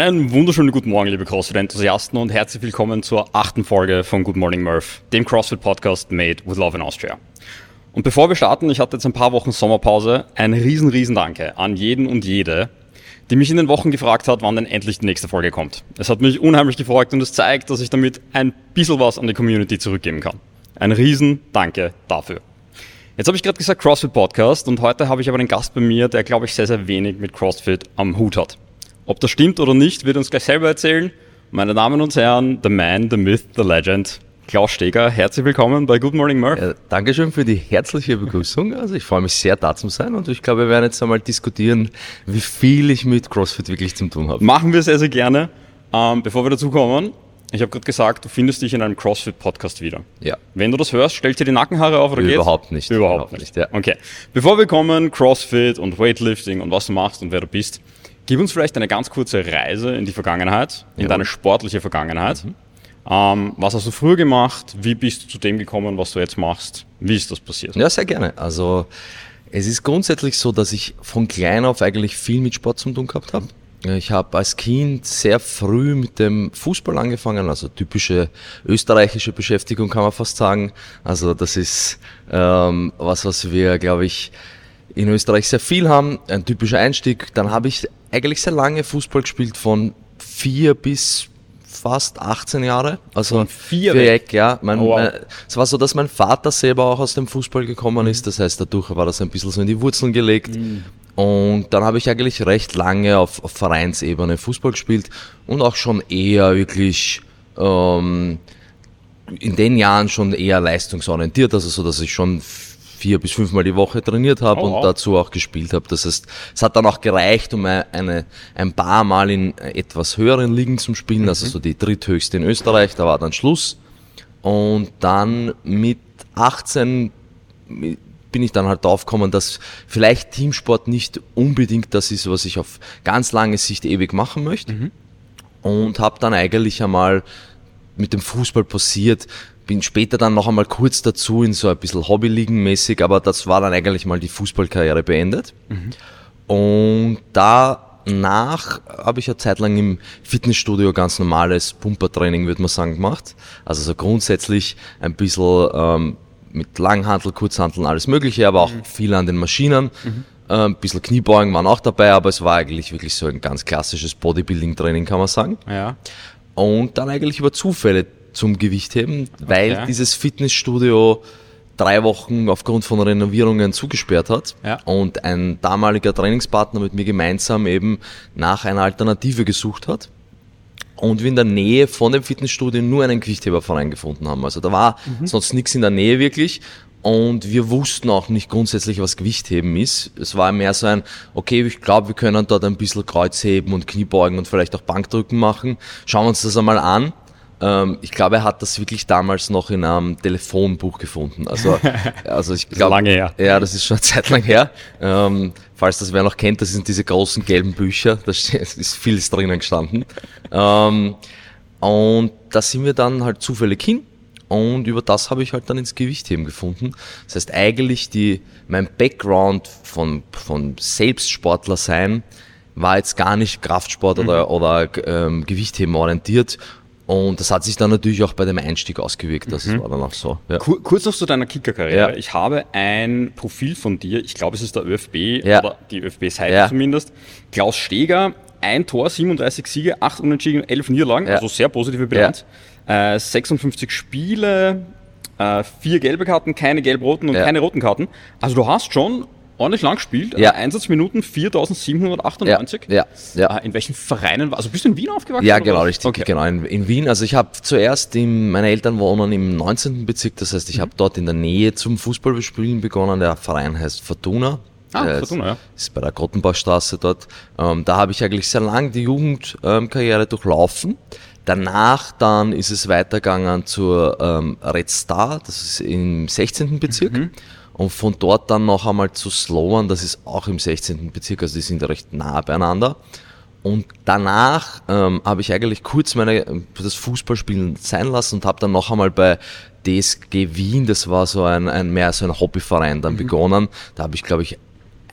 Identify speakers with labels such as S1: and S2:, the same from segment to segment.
S1: Einen wunderschönen guten Morgen, liebe CrossFit-Enthusiasten und herzlich willkommen zur achten Folge von Good Morning Murph, dem CrossFit-Podcast made with love in Austria. Und bevor wir starten, ich hatte jetzt ein paar Wochen Sommerpause, ein riesen, riesen Danke an jeden und jede, die mich in den Wochen gefragt hat, wann denn endlich die nächste Folge kommt. Es hat mich unheimlich gefreut und es zeigt, dass ich damit ein bisschen was an die Community zurückgeben kann. Ein riesen Danke dafür. Jetzt habe ich gerade gesagt CrossFit Podcast und heute habe ich aber einen Gast bei mir, der glaube ich sehr, sehr wenig mit CrossFit am Hut hat. Ob das stimmt oder nicht, wird uns gleich selber erzählen. Meine Damen und Herren, the man, the myth, the legend, Klaus Steger, herzlich willkommen bei Good Morning Murph. Ja,
S2: Dankeschön für die herzliche Begrüßung. Also ich freue mich sehr, da zu sein und ich glaube, wir werden jetzt einmal diskutieren, wie viel ich mit CrossFit wirklich zu tun habe.
S1: Machen wir sehr, sehr gerne. Ähm, bevor wir dazu kommen, ich habe gerade gesagt, du findest dich in einem CrossFit-Podcast wieder.
S2: Ja.
S1: Wenn du das hörst, stellst dir die Nackenhaare auf oder
S2: geht's? Überhaupt nicht.
S1: Überhaupt, Überhaupt nicht. nicht. Ja. Okay. Bevor wir kommen, CrossFit und Weightlifting und was du machst und wer du bist, Gib uns vielleicht eine ganz kurze Reise in die Vergangenheit, in Jawohl. deine sportliche Vergangenheit. Mhm. Ähm, was hast du früher gemacht? Wie bist du zu dem gekommen, was du jetzt machst? Wie ist das passiert?
S2: Ja, sehr gerne. Also es ist grundsätzlich so, dass ich von klein auf eigentlich viel mit Sport zu tun gehabt habe. Ich habe als Kind sehr früh mit dem Fußball angefangen, also typische österreichische Beschäftigung kann man fast sagen. Also das ist ähm, was, was wir, glaube ich, in Österreich sehr viel haben. Ein typischer Einstieg. Dann habe ich eigentlich sehr lange Fußball gespielt, von vier bis fast 18 Jahre.
S1: Also von vier weg.
S2: ja. Mein, oh, wow. mein, es war so, dass mein Vater selber auch aus dem Fußball gekommen ist. Das heißt, dadurch war das ein bisschen so in die Wurzeln gelegt. Mhm. Und dann habe ich eigentlich recht lange auf, auf, Vereinsebene Fußball gespielt und auch schon eher wirklich ähm, in den Jahren schon eher leistungsorientiert, also so, dass ich schon vier bis fünfmal die Woche trainiert habe oh, und wow. dazu auch gespielt habe. Das heißt, es hat dann auch gereicht, um eine, ein paar Mal in etwas höheren Ligen zu spielen, mhm. also so die dritthöchste in Österreich, da war dann Schluss. Und dann mit 18 bin ich dann halt draufgekommen, dass vielleicht Teamsport nicht unbedingt das ist, was ich auf ganz lange Sicht ewig machen möchte. Mhm. Und habe dann eigentlich einmal mit dem Fußball passiert, bin später dann noch einmal kurz dazu in so ein bisschen Hobbyligen-mäßig, aber das war dann eigentlich mal die Fußballkarriere beendet. Mhm. Und danach habe ich eine Zeit lang im Fitnessstudio ganz normales Pumpertraining, würde man sagen, gemacht. Also so grundsätzlich ein bisschen ähm, mit Langhantel, Kurzhanteln, alles mögliche, aber auch mhm. viel an den Maschinen. Mhm. Äh, ein bisschen Kniebeugen waren auch dabei, aber es war eigentlich wirklich so ein ganz klassisches Bodybuilding-Training, kann man sagen.
S1: Ja.
S2: Und dann eigentlich über Zufälle zum Gewichtheben, weil okay. dieses Fitnessstudio drei Wochen aufgrund von Renovierungen zugesperrt hat
S1: ja.
S2: und ein damaliger Trainingspartner mit mir gemeinsam eben nach einer Alternative gesucht hat und wir in der Nähe von dem Fitnessstudio nur einen Gewichtheberverein gefunden haben. Also da war mhm. sonst nichts in der Nähe wirklich und wir wussten auch nicht grundsätzlich, was Gewichtheben ist. Es war mehr so ein, okay, ich glaube, wir können dort ein bisschen Kreuzheben und Kniebeugen und vielleicht auch Bankdrücken machen. Schauen wir uns das einmal an. Ähm, ich glaube, er hat das wirklich damals noch in einem Telefonbuch gefunden. Also, also ich glaube,
S1: lange her.
S2: Ja, das ist schon eine Zeit lang her. Ähm, falls das wer noch kennt, das sind diese großen gelben Bücher. Da ist vieles drinnen gestanden. Ähm, und da sind wir dann halt zufällig hin. Und über das habe ich halt dann ins Gewichtheben gefunden. Das heißt, eigentlich die, mein Background von, von Selbstsportler sein war jetzt gar nicht Kraftsport mhm. oder, oder ähm, Gewichtheben orientiert und das hat sich dann natürlich auch bei dem Einstieg ausgewirkt. Das mhm. war dann auch so.
S1: Ja. Kurz noch zu deiner Kickerkarriere. Ja. Ich habe ein Profil von dir, ich glaube, es ist der ÖFB ja. oder die ÖFB-Seite zumindest. Klaus Steger, ein Tor, 37 Siege, 8 Unentschieden, 11 Niederlagen, also sehr positive Bilanz. Äh, 56 Spiele, äh, vier gelbe Karten, keine gelb-roten und keine roten Karten. Also du hast schon ordentlich lang gespielt.
S2: Ja.
S1: Einsatzminuten 4798.
S2: Ja, ja, ja.
S1: Äh, in welchen Vereinen, also bist du in Wien aufgewachsen?
S2: Ja, genau, richtig. Okay. Genau, in, in, Wien. Also ich habe zuerst, in, meine Eltern wohnen im 19. Bezirk, das heißt, ich mhm. habe dort in der Nähe zum Fußballspielen begonnen. Der Verein heißt Fortuna.
S1: Ah, äh, Fortuna, ja.
S2: Ist bei der Grottenbaustraße dort. Ähm, da habe ich eigentlich sehr lang die Jugendkarriere ähm, durchlaufen. Danach dann ist es weitergegangen zur ähm, Red Star, das ist im 16. Bezirk. Mhm. Und von dort dann noch einmal zu Sloan, das ist auch im 16. Bezirk, also die sind recht nah beieinander. Und danach ähm, habe ich eigentlich kurz meine, das Fußballspielen sein lassen und habe dann noch einmal bei DSG Wien, das war so ein, ein mehr so ein Hobbyverein, dann mhm. begonnen. Da habe ich, glaube ich,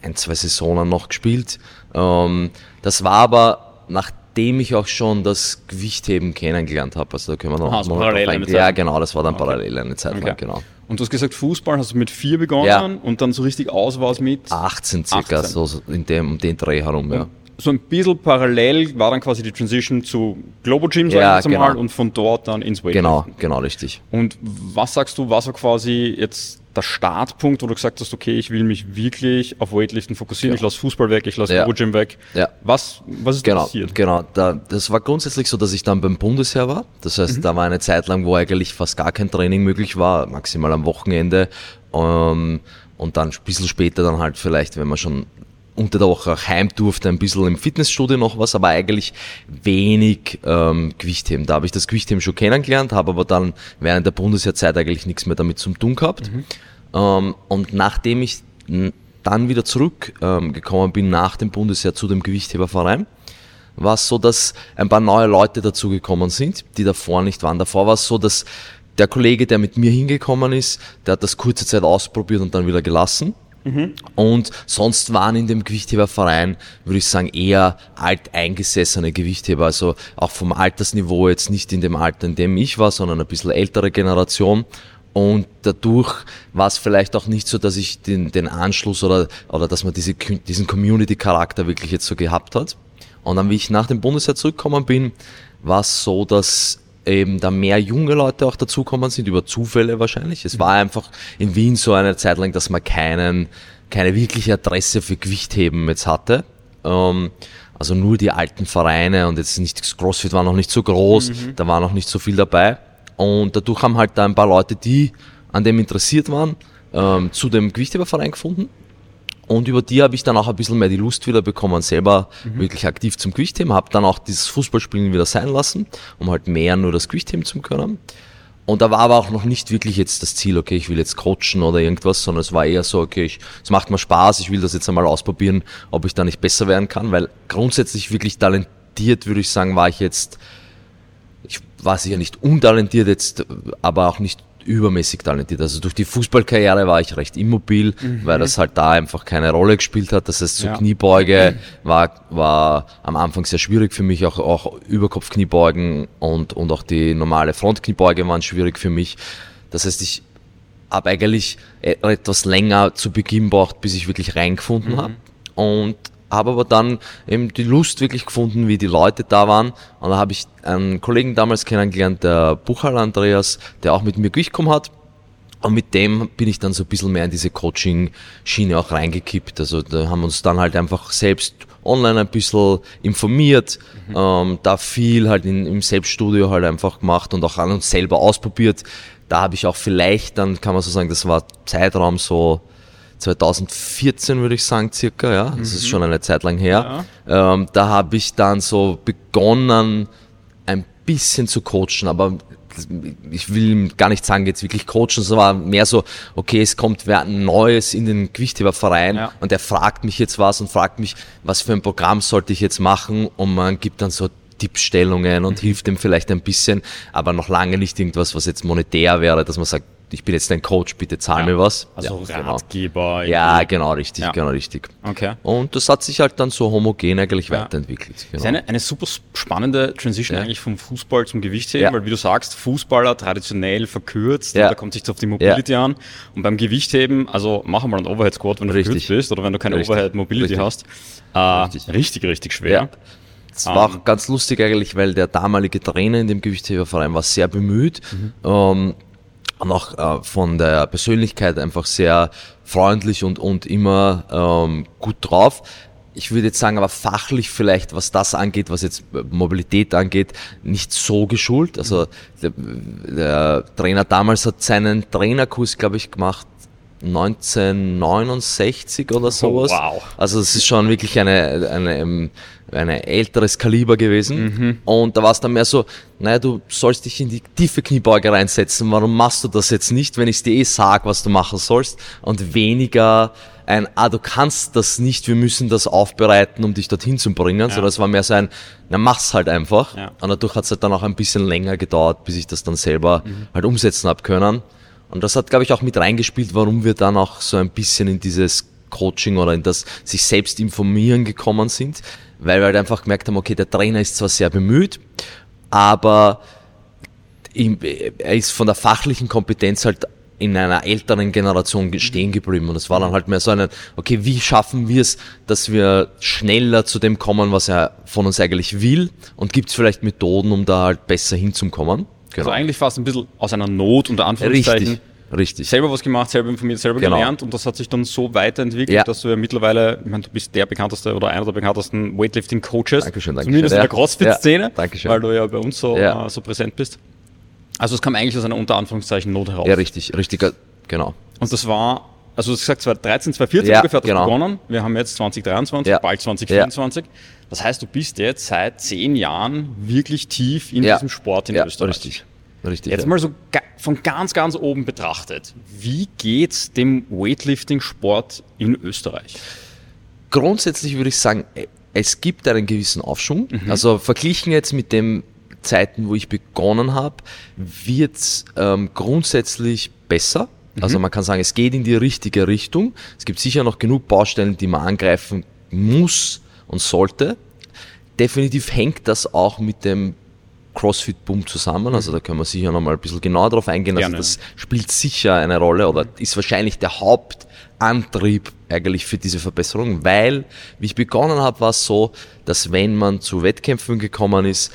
S2: ein, zwei Saisonen noch gespielt. Ähm, das war aber nach nachdem ich auch schon das Gewichtheben kennengelernt habe. Also da können wir noch,
S1: Ah, also
S2: noch
S1: parallel eine Zeit
S2: Ja,
S1: lang.
S2: genau, das war dann
S1: Okay.
S2: parallel eine Zeit lang,
S1: Okay.
S2: genau.
S1: Und du hast gesagt, Fußball hast du mit vier begonnen
S2: Ja.
S1: und dann so richtig aus war es mit.
S2: 18 circa,
S1: 18.
S2: so in dem, um den Dreh herum, ja.
S1: So ein bisschen parallel war dann quasi die Transition zu Globo Gym, sag
S2: Ja,
S1: ich jetzt
S2: genau.
S1: und von dort dann ins Weightlifting.
S2: Genau, genau, richtig.
S1: Und was sagst du, was war quasi jetzt der Startpunkt, wo du gesagt hast, okay, ich will mich wirklich auf Weightlifting fokussieren, ich lasse Fußball weg, ich lasse
S2: Ja.
S1: Gym weg.
S2: Ja.
S1: Was, was ist
S2: Genau,
S1: passiert?
S2: genau. Da, das war grundsätzlich so, dass ich dann beim Bundesheer war. Das heißt, da war eine Zeit lang, wo eigentlich fast gar kein Training möglich war, maximal am Wochenende. Ähm, und dann ein bisschen später dann halt vielleicht, wenn man schon unter der Woche auch heim durfte, ein bisschen im Fitnessstudio noch was, aber eigentlich wenig ähm, Gewichtheben. Da habe ich das Gewichtheben schon kennengelernt, habe aber dann während der Bundesheerzeit eigentlich nichts mehr damit zu tun gehabt. Ähm, und nachdem ich dann wieder zurückgekommen ähm, bin nach dem Bundesheer zu dem Gewichtheberverein, war es so, dass ein paar neue Leute dazugekommen sind, die davor nicht waren. Davor war es so, dass der Kollege, der mit mir hingekommen ist, der hat das kurze Zeit ausprobiert und dann wieder gelassen. Und sonst waren in dem Gewichtheberverein, würde ich sagen, eher alteingesessene Gewichtheber, also auch vom Altersniveau jetzt nicht in dem Alter, in dem ich war, sondern ein bisschen ältere Generation. Und dadurch war es vielleicht auch nicht so, dass ich den, den Anschluss oder, oder dass man diese, diesen Community-Charakter wirklich jetzt so gehabt hat. Und dann, wie ich nach dem Bundesheer zurückgekommen bin, war es so, dass eben da mehr junge Leute auch dazukommen sind, über Zufälle wahrscheinlich. Es war einfach in Wien so eine Zeit lang, dass man keinen, keine wirkliche Adresse für Gewichtheben jetzt hatte. Ähm, also nur die alten Vereine und jetzt nicht, CrossFit war noch nicht so groß, da war noch nicht so viel dabei. Und dadurch haben halt da ein paar Leute, die an dem interessiert waren, ähm, zu dem Gewichtheberverein gefunden. Und über die habe ich dann auch ein bisschen mehr die Lust wieder bekommen, selber wirklich aktiv zum Gewichtheben. Habe dann auch dieses Fußballspielen wieder sein lassen, um halt mehr nur das Gewichtheben zu können. Und da war aber auch noch nicht wirklich jetzt das Ziel, okay, ich will jetzt coachen oder irgendwas, sondern es war eher so, okay, ich, es macht mir Spaß, ich will das jetzt einmal ausprobieren, ob ich da nicht besser werden kann, weil grundsätzlich wirklich talentiert, würde ich sagen, war ich jetzt, ich war sicher nicht untalentiert jetzt, aber auch nicht übermäßig talentiert. Also durch die Fußballkarriere war ich recht immobil, weil das halt da einfach keine Rolle gespielt hat. Das heißt, so
S1: Ja.
S2: Kniebeuge war, war am Anfang sehr schwierig für mich, auch, auch Überkopfkniebeugen und, und auch die normale Frontkniebeuge waren schwierig für mich. Das heißt, ich habe eigentlich e- etwas länger zu Beginn braucht, bis ich wirklich reingefunden habe. Und habe aber dann eben die Lust wirklich gefunden, wie die Leute da waren. Und da habe ich einen Kollegen damals kennengelernt, der Buchhalter Andreas, der auch mit mir Gewicht gekommen hat. Und mit dem bin ich dann so ein bisschen mehr in diese Coaching-Schiene auch reingekippt. Also da haben wir uns dann halt einfach selbst online ein bisschen informiert, ähm, da viel halt in, im Selbststudio halt einfach gemacht und auch an uns selber ausprobiert. Da habe ich auch vielleicht, dann kann man so sagen, das war Zeitraum so 2014 würde ich sagen circa, ja, das ist schon eine Zeit lang her. Ähm, da habe ich dann so begonnen, ein bisschen zu coachen, aber ich will gar nicht sagen, jetzt wirklich coachen, war mehr so, okay, es kommt wer Neues in den Gewichtheberverein
S1: Ja.
S2: und der fragt mich jetzt was und fragt mich, was für ein Programm sollte ich jetzt machen und man gibt dann so Tippstellungen und hilft dem vielleicht ein bisschen, aber noch lange nicht irgendwas, was jetzt monetär wäre, dass man sagt, ich bin jetzt dein Coach, bitte zahl
S1: Ja.
S2: mir was.
S1: Also
S2: ja, genau.
S1: Ratgeber.
S2: Ja,
S1: irgendwie.
S2: genau, richtig,
S1: Ja.
S2: genau, richtig.
S1: Okay.
S2: Und das hat sich halt dann so homogen eigentlich
S1: Ja.
S2: weiterentwickelt.
S1: Das
S2: Genau.
S1: ist eine, eine super spannende Transition
S2: Ja.
S1: eigentlich vom Fußball zum Gewichtheben,
S2: Ja.
S1: weil wie du sagst, Fußballer traditionell verkürzt,
S2: Ja.
S1: da kommt sich auf die Mobility an. Und beim Gewichtheben, also mach mal einen Overhead Squat, wenn du
S2: Richtig.
S1: verkürzt bist oder wenn du keine
S2: Richtig.
S1: Overhead Mobility
S2: Richtig.
S1: hast. Äh, richtig. richtig, richtig schwer.
S2: Ja. Es war
S1: Ähm.
S2: auch ganz lustig eigentlich, weil der damalige Trainer in dem Gewichtheberverein war sehr bemüht ähm, und auch äh, von der Persönlichkeit einfach sehr freundlich und, und immer ähm, gut drauf. Ich würde jetzt sagen, aber fachlich vielleicht, was das angeht, was jetzt Mobilität angeht, nicht so geschult. Also der, der Trainer damals hat seinen Trainerkurs, glaube ich, gemacht 1969 oder sowas.
S1: wow.
S2: Also es ist schon wirklich eine, eine, eine älteres Kaliber gewesen. Und da war es dann mehr so, naja, du sollst dich in die tiefe Kniebeuge reinsetzen. Warum machst du das jetzt nicht, wenn ich dir eh sag, was du machen sollst? Und weniger ein, ah, du kannst das nicht, wir müssen das aufbereiten, um dich dorthin zu bringen, sondern es war mehr so ein, na mach's halt einfach.
S1: Ja.
S2: Und dadurch hat es halt dann auch ein bisschen länger gedauert, bis ich das dann selber halt umsetzen hab können. Und das hat, glaube ich, auch mit reingespielt, warum wir dann auch so ein bisschen in dieses Coaching oder in das sich selbst informieren gekommen sind, weil wir halt einfach gemerkt haben, okay, der Trainer ist zwar sehr bemüht, aber er ist von der fachlichen Kompetenz halt in einer älteren Generation stehen geblieben. Und es war dann halt mehr so ein, okay, wie schaffen wir es, dass wir schneller zu dem kommen, was er von uns eigentlich will? Und gibt es vielleicht Methoden, um da halt besser hinzukommen?
S1: Genau. Also eigentlich fast ein bisschen aus einer Not, unter Anführungszeichen.
S2: Richtig. Richtig.
S1: Selber was gemacht, selber informiert, selber genau. gelernt und das hat sich dann so weiterentwickelt, ja. dass du ja mittlerweile, ich meine, du bist der bekannteste oder einer der bekanntesten Weightlifting-Coaches.
S2: Dankeschön, danke
S1: Zumindest in der CrossFit-Szene,
S2: ja,
S1: weil du ja bei uns so, ja. äh, so präsent bist. Also es kam eigentlich aus einer unter Anführungszeichen Not heraus.
S2: Ja, richtig, richtig, genau.
S1: Und das war, also du hast gesagt, 2013, 2014
S2: ja,
S1: ungefähr hat das
S2: genau.
S1: begonnen. Wir haben jetzt 2023,
S2: Ja.
S1: bald 2024. Das heißt, du bist jetzt seit zehn Jahren wirklich tief in
S2: Ja.
S1: diesem Sport in
S2: ja,
S1: Österreich.
S2: richtig. Richtig.
S1: Jetzt
S2: ja.
S1: mal so von ganz, ganz oben betrachtet. Wie geht's dem Weightlifting-Sport in Österreich?
S2: Grundsätzlich würde ich sagen, es gibt einen gewissen Aufschwung. Also verglichen jetzt mit den Zeiten, wo ich begonnen habe, wird es ähm, grundsätzlich besser. Also man kann sagen, es geht in die richtige Richtung. Es gibt sicher noch genug Baustellen, die man angreifen muss und sollte. Definitiv hängt das auch mit dem CrossFit-Boom zusammen. Also da können wir sicher noch mal ein bisschen genauer drauf eingehen. Also
S1: Gerne.
S2: das spielt sicher eine Rolle oder ist wahrscheinlich der Hauptantrieb eigentlich für diese Verbesserung, weil, wie ich begonnen habe, war es so, dass wenn man zu Wettkämpfen gekommen ist,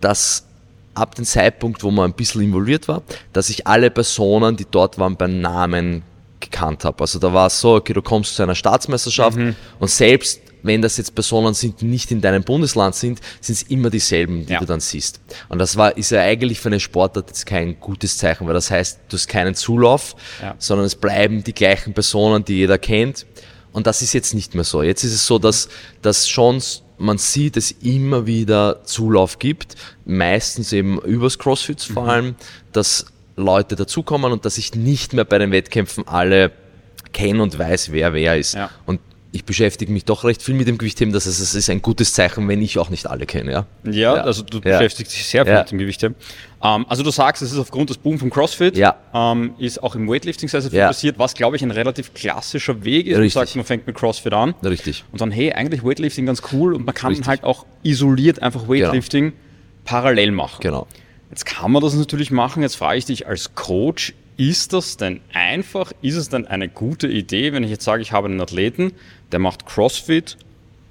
S2: dass ab dem Zeitpunkt, wo man ein bisschen involviert war, dass ich alle Personen, die dort waren, beim Namen gekannt habe. Also da war es so, okay, du kommst zu einer Staatsmeisterschaft und selbst wenn das jetzt Personen sind, die nicht in deinem Bundesland sind, sind es immer dieselben, die
S1: Ja.
S2: du dann siehst. Und das war, ist ja eigentlich für eine Sportart jetzt kein gutes Zeichen, weil das heißt, du hast keinen Zulauf,
S1: Ja.
S2: sondern es bleiben die gleichen Personen, die jeder kennt. Und das ist jetzt nicht mehr so. Jetzt ist es so, dass, dass schon man sieht, es immer wieder Zulauf gibt, meistens eben übers CrossFit vor allem, dass Leute dazukommen und dass ich nicht mehr bei den Wettkämpfen alle kenne und weiß, wer wer ist.
S1: Ja.
S2: Und ich beschäftige mich doch recht viel mit dem Gewichtheben, dass es, es ist ein gutes Zeichen, wenn ich auch nicht alle kenne. Ja,
S1: Ja, also du
S2: Ja.
S1: beschäftigst dich sehr viel
S2: Ja.
S1: mit dem Gewichtheben. Ähm, also du sagst, es ist aufgrund des Boom vom CrossFit,
S2: Ja.
S1: ähm, ist auch im Weightlifting sehr, sehr viel
S2: Ja.
S1: passiert, was glaube ich ein relativ klassischer Weg ist. Man
S2: Richtig.
S1: sagt, man fängt mit CrossFit an
S2: Richtig.
S1: und dann, hey, eigentlich Weightlifting ganz cool und man kann
S2: Richtig.
S1: halt auch isoliert einfach Weightlifting parallel machen.
S2: Genau.
S1: Jetzt kann man das natürlich machen. Jetzt frage ich dich als Coach, ist das denn einfach, ist es denn eine gute Idee, wenn ich jetzt sage, ich habe einen Athleten, der macht CrossFit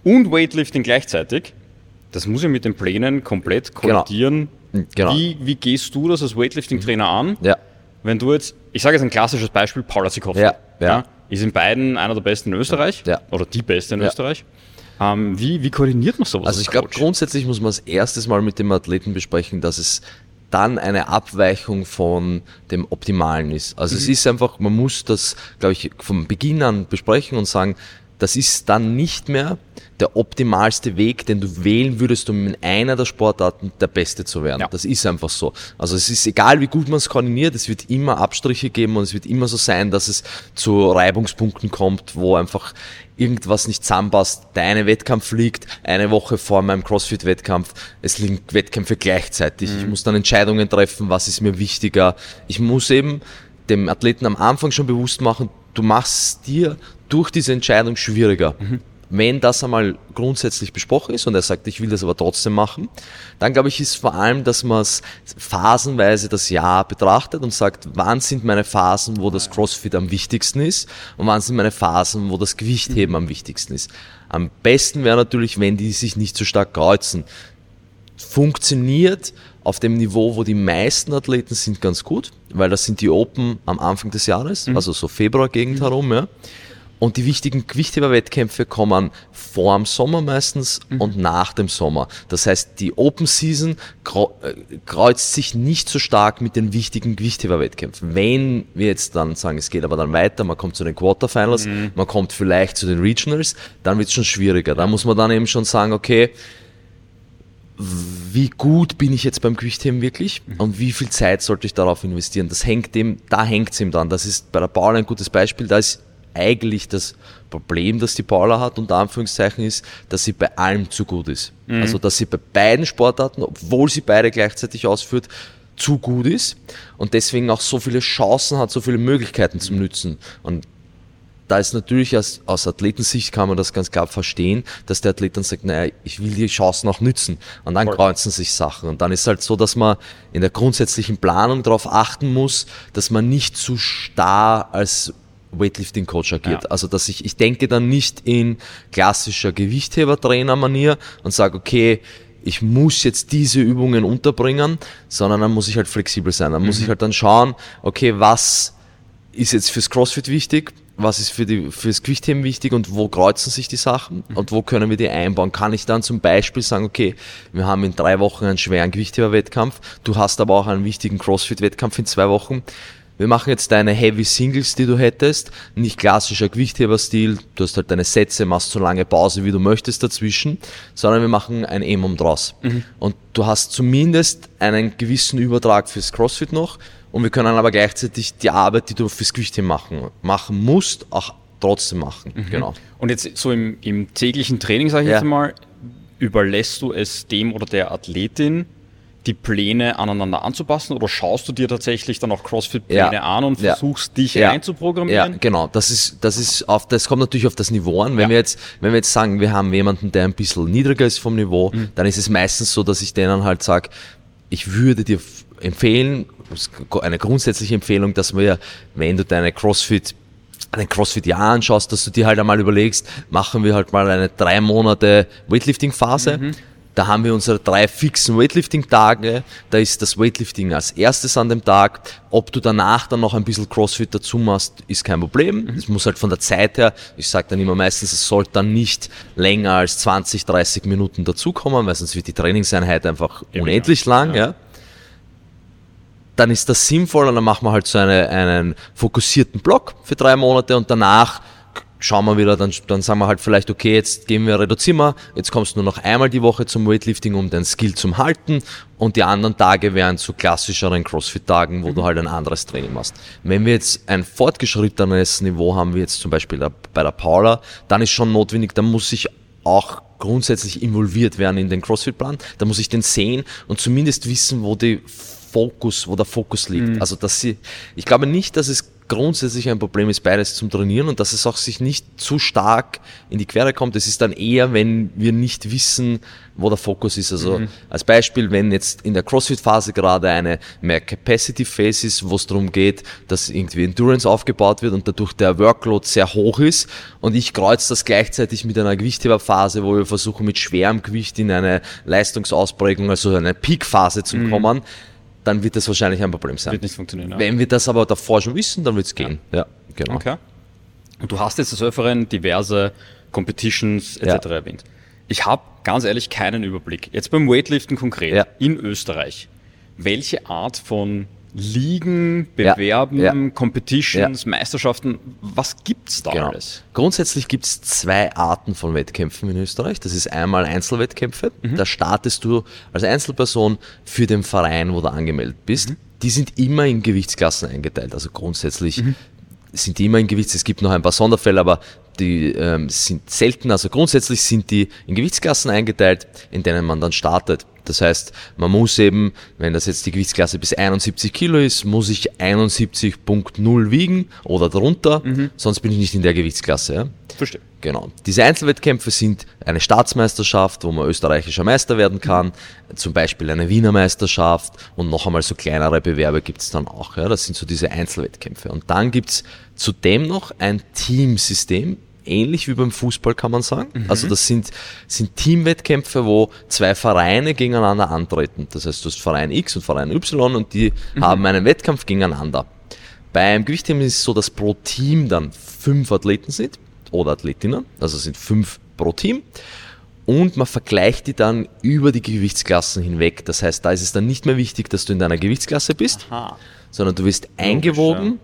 S1: und Weightlifting gleichzeitig? Das muss ja mit den Plänen komplett kollidieren.
S2: Genau.
S1: Wie, wie gehst du das als Weightlifting-Trainer an?
S2: Ja.
S1: Wenn du jetzt, ich sage jetzt ein klassisches Beispiel, Paula Sikowski.
S2: Ja, ja.
S1: Ist in beiden einer der besten in Österreich.
S2: Ja.
S1: Oder die beste in
S2: Ja.
S1: Österreich. Ähm, wie, wie koordiniert man sowas?
S2: Also
S1: als
S2: ich glaube, grundsätzlich muss man es erstes Mal mit dem Athleten besprechen, dass es dann eine Abweichung von dem Optimalen ist. Also es ist einfach, man muss das, glaube ich, vom Beginn an besprechen und sagen, das ist dann nicht mehr der optimalste Weg, den du wählen würdest, um in einer der Sportarten der Beste zu werden.
S1: Ja.
S2: Das ist einfach so. Also es ist egal, wie gut man es koordiniert, es wird immer Abstriche geben und es wird immer so sein, dass es zu Reibungspunkten kommt, wo einfach irgendwas nicht zusammenpasst. Der eine Wettkampf liegt eine Woche vor meinem CrossFit-Wettkampf. Es liegen Wettkämpfe gleichzeitig. Ich muss dann Entscheidungen treffen, was ist mir wichtiger. Ich muss eben dem Athleten am Anfang schon bewusst machen, du machst dir durch diese Entscheidung schwieriger. Wenn das einmal grundsätzlich besprochen ist und er sagt, ich will das aber trotzdem machen, dann glaube ich, ist vor allem, dass man es phasenweise das Jahr betrachtet und sagt, wann sind meine Phasen, wo das CrossFit am wichtigsten ist und wann sind meine Phasen, wo das Gewichtheben am wichtigsten ist. Am besten wäre natürlich, wenn die sich nicht so stark kreuzen. Funktioniert auf dem Niveau, wo die meisten Athleten sind, ganz gut, weil das sind die Open am Anfang des Jahres, also so Februar-Gegend herum, ja. Und die wichtigen Gewichtheberwettkämpfe kommen vor dem Sommer meistens und nach dem Sommer. Das heißt, die Open Season äh, kreuzt sich nicht so stark mit den wichtigen Gewichtheberwettkämpfen. Wenn wir jetzt dann sagen, es geht aber dann weiter, man kommt zu den Quarterfinals, man kommt vielleicht zu den Regionals, dann wird es schon schwieriger. Da muss man dann eben schon sagen, okay, wie gut bin ich jetzt beim Gewichtheben wirklich und wie viel Zeit sollte ich darauf investieren? Das hängt dem, da hängt es ihm dran. Das ist bei der Paula ein gutes Beispiel. Da ist eigentlich das Problem, das die Paula hat, unter Anführungszeichen, ist, dass sie bei allem zu gut ist. Also, dass sie bei beiden Sportarten, obwohl sie beide gleichzeitig ausführt, zu gut ist und deswegen auch so viele Chancen hat, so viele Möglichkeiten zum Nützen. Und da ist natürlich aus, aus Athletensicht kann man das ganz klar verstehen, dass der Athlet dann sagt, naja, ich will die Chancen auch nützen. Und dann Voll. kreuzen sich Sachen. Und dann ist halt so, dass man in der grundsätzlichen Planung darauf achten muss, dass man nicht zu starr als Weightlifting-Coach agiert. Ja. Also dass ich, ich denke dann nicht in klassischer Gewichtheber-Trainer-Manier und sage, okay, ich muss jetzt diese Übungen unterbringen, sondern dann muss ich halt flexibel sein. Dann mhm. muss ich halt dann schauen, okay, was ist jetzt fürs CrossFit wichtig, was ist für die, fürs Gewichtheben wichtig und wo kreuzen sich die Sachen mhm. und wo können wir die einbauen? Kann ich dann zum Beispiel sagen, okay, wir haben in drei Wochen einen schweren Gewichtheber-Wettkampf, du hast aber auch einen wichtigen CrossFit-Wettkampf in zwei Wochen wir machen jetzt deine Heavy Singles, die du hättest, nicht klassischer Gewichtheberstil, du hast halt deine Sätze, machst so lange Pause, wie du möchtest dazwischen, sondern wir machen ein EMOM draus. Mhm. Und du hast zumindest einen gewissen Übertrag fürs CrossFit noch und wir können aber gleichzeitig die Arbeit, die du fürs Gewichtheben machen, machen musst, auch trotzdem machen.
S1: Mhm. Genau. Und jetzt so im, im täglichen Training, sage ich ja. jetzt mal, überlässt du es dem oder der Athletin, die Pläne aneinander anzupassen oder schaust du dir tatsächlich dann auch CrossFit-Pläne ja. an und versuchst ja. dich ja. einzuprogrammieren?
S2: Ja, genau. Das ist, das ist auf, das kommt natürlich auf das Niveau an. Wenn wir jetzt, wenn wir jetzt sagen, wir haben jemanden, der ein bisschen niedriger ist vom Niveau, mhm. dann ist es meistens so, dass ich denen halt sage, ich würde dir empfehlen, eine grundsätzliche Empfehlung, dass wir, wenn du deine CrossFit einen CrossFit-Jahr anschaust, dass du dir halt einmal überlegst, machen wir halt mal eine drei Monate Weightlifting-Phase. Mhm da haben wir unsere drei fixen Weightlifting-Tage. Da ist das Weightlifting als erstes an dem Tag. Ob du danach dann noch ein bisschen CrossFit dazu machst, ist kein Problem. Es mhm. muss halt von der Zeit her, ich sage dann immer meistens, es sollte dann nicht länger als 20, 30 Minuten dazukommen, weil sonst wird die Trainingseinheit einfach ja, unendlich lang. Ja. ja. Dann ist das sinnvoll und dann machen wir halt so eine, einen fokussierten Block für drei Monate und danach schauen wir wieder, dann, dann sagen wir halt vielleicht, okay, jetzt gehen wir, reduzieren wir, jetzt kommst du nur noch einmal die Woche zum Weightlifting, um dein Skill zum Halten und die anderen Tage wären zu klassischeren Crossfit-Tagen, wo mhm. du halt ein anderes Training machst. Wenn wir jetzt ein fortgeschrittenes Niveau haben, wie jetzt zum Beispiel bei der Paula, dann ist schon notwendig, dann muss ich auch grundsätzlich involviert werden in den CrossFit-Plan, da muss ich den sehen und zumindest wissen, wo die Fokus, wo der Fokus liegt. Mhm. Also dass sie, ich glaube nicht, dass es grundsätzlich ein Problem ist, beides zum Trainieren und dass es auch sich nicht zu stark in die Quere kommt. Es ist dann eher, wenn wir nicht wissen, wo der Fokus ist. Also mhm. als Beispiel, wenn jetzt in der CrossFit-Phase gerade eine mehr Capacity-Phase ist, wo es darum geht, dass irgendwie Endurance aufgebaut wird und dadurch der Workload sehr hoch ist und ich kreuze das gleichzeitig mit einer Gewichtheberphase, wo wir versuchen mit schwerem Gewicht in eine Leistungsausprägung, also eine Peak-Phase zu mhm. kommen, dann wird das wahrscheinlich ein Problem sein.
S1: Wird nicht funktionieren. Ja.
S2: Wenn wir das aber davor schon wissen, dann wird es gehen. Ja. ja,
S1: genau. Okay. Und du hast jetzt des Öfteren diverse Competitions etc. Ja. erwähnt. Ich habe ganz ehrlich keinen Überblick. Jetzt beim Weightliften konkret in Österreich. Welche Art von Ligen, Bewerben, ja, ja. Competitions, ja. Meisterschaften, was gibt's da genau. alles?
S2: Grundsätzlich gibt's zwei Arten von Wettkämpfen in Österreich. Das ist einmal Einzelwettkämpfe. Mhm. Da startest du als Einzelperson für den Verein, wo du angemeldet bist. Mhm. Die sind immer in Gewichtsklassen eingeteilt. Also grundsätzlich mhm. sind die immer in Gewichts. Es gibt noch ein paar Sonderfälle, aber die ähm, sind selten. Also grundsätzlich sind die in Gewichtsklassen eingeteilt, in denen man dann startet. Das heißt, man muss eben, wenn das jetzt die Gewichtsklasse bis 71 Kilo ist, muss ich 71.0 wiegen oder darunter, mhm. sonst bin ich nicht in der Gewichtsklasse. Ja?
S1: Verstehe.
S2: Genau. Diese Einzelwettkämpfe sind eine Staatsmeisterschaft, wo man österreichischer Meister werden kann, zum Beispiel eine Wiener Meisterschaft und noch einmal so kleinere Bewerbe gibt es dann auch. Ja? Das sind so diese Einzelwettkämpfe. Und dann gibt es zudem noch ein Teamsystem, ähnlich wie beim Fußball, kann man sagen. Mhm. Also das sind, sind Teamwettkämpfe, wo zwei Vereine gegeneinander antreten. Das heißt, du hast Verein X und Verein Y und die mhm. haben einen Wettkampf gegeneinander. Beim Gewichtheben ist es so, dass pro Team dann fünf Athleten sind oder Athletinnen, also sind fünf pro Team. Und man vergleicht die dann über die Gewichtsklassen hinweg. Das heißt, da ist es dann nicht mehr wichtig, dass du in deiner Gewichtsklasse bist, Aha. sondern du wirst eingewogen, Logisch,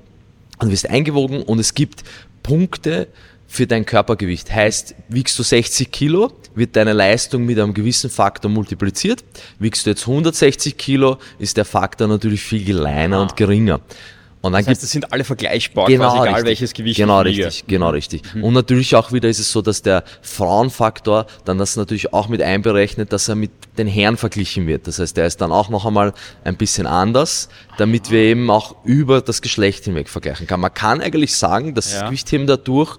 S2: ja. du wirst eingewogen und es gibt Punkte, für dein Körpergewicht. Heißt, wiegst du 60 Kilo, wird deine Leistung mit einem gewissen Faktor multipliziert. Wiegst du jetzt 160 Kilo, ist der Faktor natürlich viel kleiner ah. und geringer. Und dann
S1: das heißt, es sind alle vergleichbar,
S2: genau,
S1: quasi egal
S2: richtig.
S1: welches Gewicht.
S2: Genau, richtig, genau, richtig. Und natürlich auch wieder ist es so, dass der Frauenfaktor dann das natürlich auch mit einberechnet, dass er mit den Herren verglichen wird. Das heißt, der ist dann auch noch einmal ein bisschen anders, damit wir eben auch über das Geschlecht hinweg vergleichen kann. Man kann eigentlich sagen, dass
S1: Ja.
S2: das Gewichtheben dadurch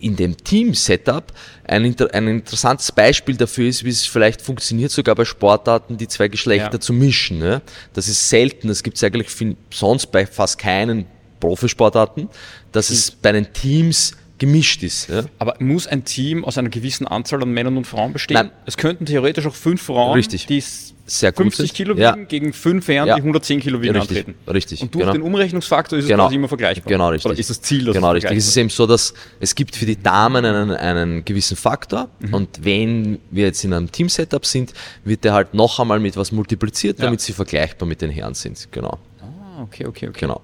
S2: in dem Team-Setup ein, ein interessantes Beispiel dafür ist, wie es vielleicht funktioniert, sogar bei Sportarten die zwei Geschlechter
S1: Ja.
S2: zu mischen. Ne? Das ist selten, das gibt es eigentlich sonst bei fast keinen Profisportarten, dass es bei den Teams gemischt ist. Ja?
S1: Aber muss ein Team aus einer gewissen Anzahl an Männern und Frauen bestehen?
S2: Nein.
S1: Es könnten theoretisch auch fünf Frauen,
S2: Richtig.
S1: die
S2: Sehr gut
S1: 50
S2: sind.
S1: Kilo
S2: Ja.
S1: wiegen, gegen fünf Herren,
S2: Ja.
S1: die 110 Kilo wiegen,
S2: Richtig,
S1: antreten.
S2: richtig,
S1: Und durch
S2: genau.
S1: den Umrechnungsfaktor ist es
S2: Genau.
S1: quasi immer vergleichbar.
S2: Genau, richtig.
S1: Oder ist das Ziel, dass
S2: Genau,
S1: es
S2: richtig. Es ist eben so, dass es gibt für die Damen einen, einen gewissen Faktor
S1: Mhm.
S2: und wenn wir jetzt in einem Team-Setup sind, wird der halt noch einmal mit was multipliziert,
S1: Ja.
S2: damit sie vergleichbar mit den Herren sind. Genau,
S1: Ah, okay, okay, okay.
S2: genau.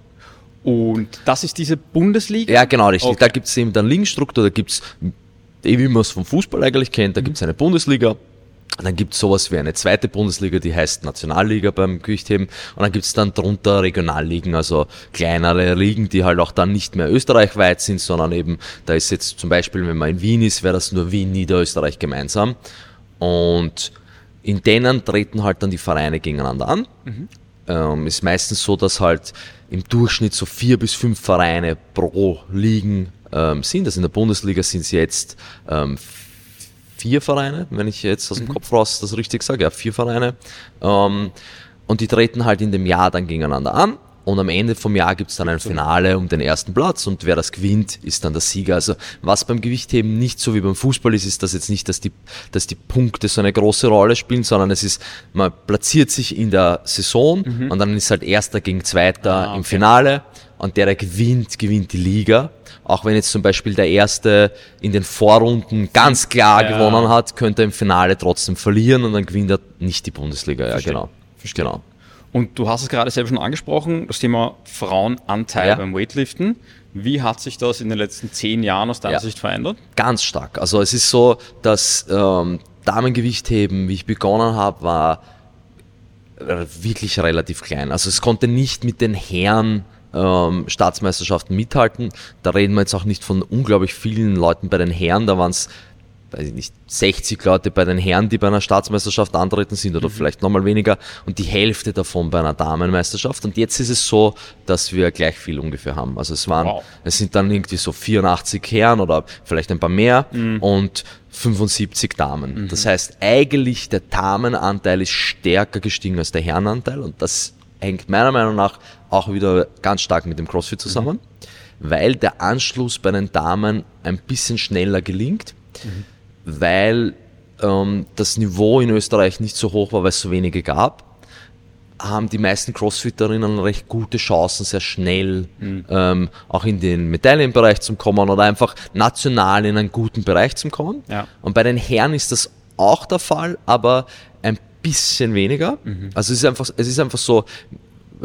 S1: Und das ist diese Bundesliga?
S2: Ja, genau, richtig.
S1: Okay.
S2: Da gibt es eben dann Ligenstruktur, da gibt es, wie man es vom Fußball eigentlich kennt, da gibt es eine Bundesliga. Dann gibt es sowas wie eine zweite Bundesliga, die heißt Nationalliga beim Gewichtheben. Und dann gibt es dann drunter Regionalligen, also kleinere Ligen, die halt auch dann nicht mehr österreichweit sind, sondern eben, da ist jetzt zum Beispiel, wenn man in Wien ist, wäre das nur Wien, Niederösterreich gemeinsam. Und in denen treten halt dann die Vereine gegeneinander an. Ähm, ist meistens so, dass halt im Durchschnitt so vier bis fünf Vereine pro Ligen ähm, sind. Also in der Bundesliga sind es jetzt ähm, vier Vereine, wenn ich jetzt aus dem Kopf raus das richtig sage, ja, vier Vereine. Ähm, und die treten halt in dem Jahr dann gegeneinander an. Und am Ende vom Jahr gibt's dann ein Finale um den ersten Platz und wer das gewinnt, ist dann der Sieger. Also was beim Gewichtheben nicht so wie beim Fußball ist, ist das jetzt nicht, dass die, dass die Punkte so eine große Rolle spielen, sondern es ist, man platziert sich in der Saison und dann ist halt Erster gegen Zweiter im Finale und der, der gewinnt, gewinnt die Liga. Auch wenn jetzt zum Beispiel der Erste in den Vorrunden ganz klar
S1: Ja.
S2: gewonnen hat, könnte er im Finale trotzdem verlieren und dann gewinnt er nicht die Bundesliga. Ja,
S1: Verstehe.
S2: genau.
S1: Verstehe.
S2: Genau.
S1: Und du hast es gerade selber schon angesprochen, das Thema Frauenanteil
S2: Ja.
S1: beim Weightliften. Wie hat sich das in den letzten zehn Jahren aus deiner
S2: Ja.
S1: Sicht verändert?
S2: Ganz stark. Also es ist so, dass ähm, Damengewichtheben, wie ich begonnen habe, war äh, wirklich relativ klein. Also es konnte nicht mit den Herren ähm, Staatsmeisterschaften mithalten. Da reden wir jetzt auch nicht von unglaublich vielen Leuten bei den Herren. Da waren es, weiß ich nicht, 60 Leute bei den Herren, die bei einer Staatsmeisterschaft antreten sind oder vielleicht nochmal weniger und die Hälfte davon bei einer Damenmeisterschaft. Und jetzt ist es so, dass wir gleich viel ungefähr haben. Also es waren,
S1: Wow.
S2: es sind dann irgendwie so 84 Herren oder vielleicht ein paar mehr und 75 Damen. Das heißt, eigentlich der Damenanteil ist stärker gestiegen als der Herrenanteil und das hängt meiner Meinung nach auch wieder ganz stark mit dem CrossFit zusammen, weil der Anschluss bei den Damen ein bisschen schneller gelingt, weil ähm, das Niveau in Österreich nicht so hoch war, weil es so wenige gab haben die meisten Crossfitterinnen recht gute Chancen, sehr schnell ähm, auch in den Medaillenbereich zu kommen oder einfach national in einen guten Bereich zu kommen.
S1: Ja.
S2: Und bei den Herren ist das auch der Fall, aber ein bisschen weniger. Also es ist einfach, es ist einfach so,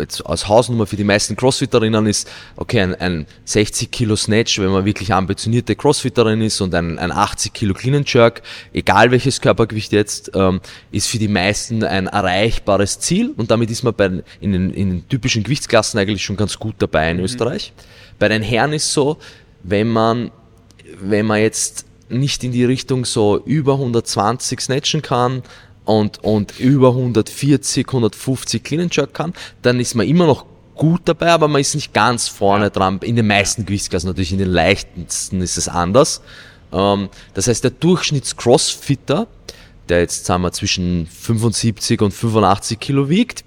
S2: jetzt als Hausnummer für die meisten Crossfitterinnen ist, okay, ein, ein 60 Kilo Snatch, wenn man wirklich ambitionierte Crossfitterin ist und ein, ein 80 Kilo Clean and Jerk, egal welches Körpergewicht jetzt, ähm, ist für die meisten ein erreichbares Ziel und damit ist man bei, in, den, in den typischen Gewichtsklassen eigentlich schon ganz gut dabei in Österreich. Bei den Herren ist so, wenn man, wenn man jetzt nicht in die Richtung so über 120 snatchen kann und, und über 140, 150 Clean Jerk kann, dann ist man immer noch gut dabei, aber man ist nicht ganz vorne dran. In den meisten Gewichtsklassen natürlich, in den leichtesten ist es anders. Ähm, das heißt, der Durchschnitts-Crossfitter, der jetzt sagen wir zwischen 75 und 85 Kilo wiegt,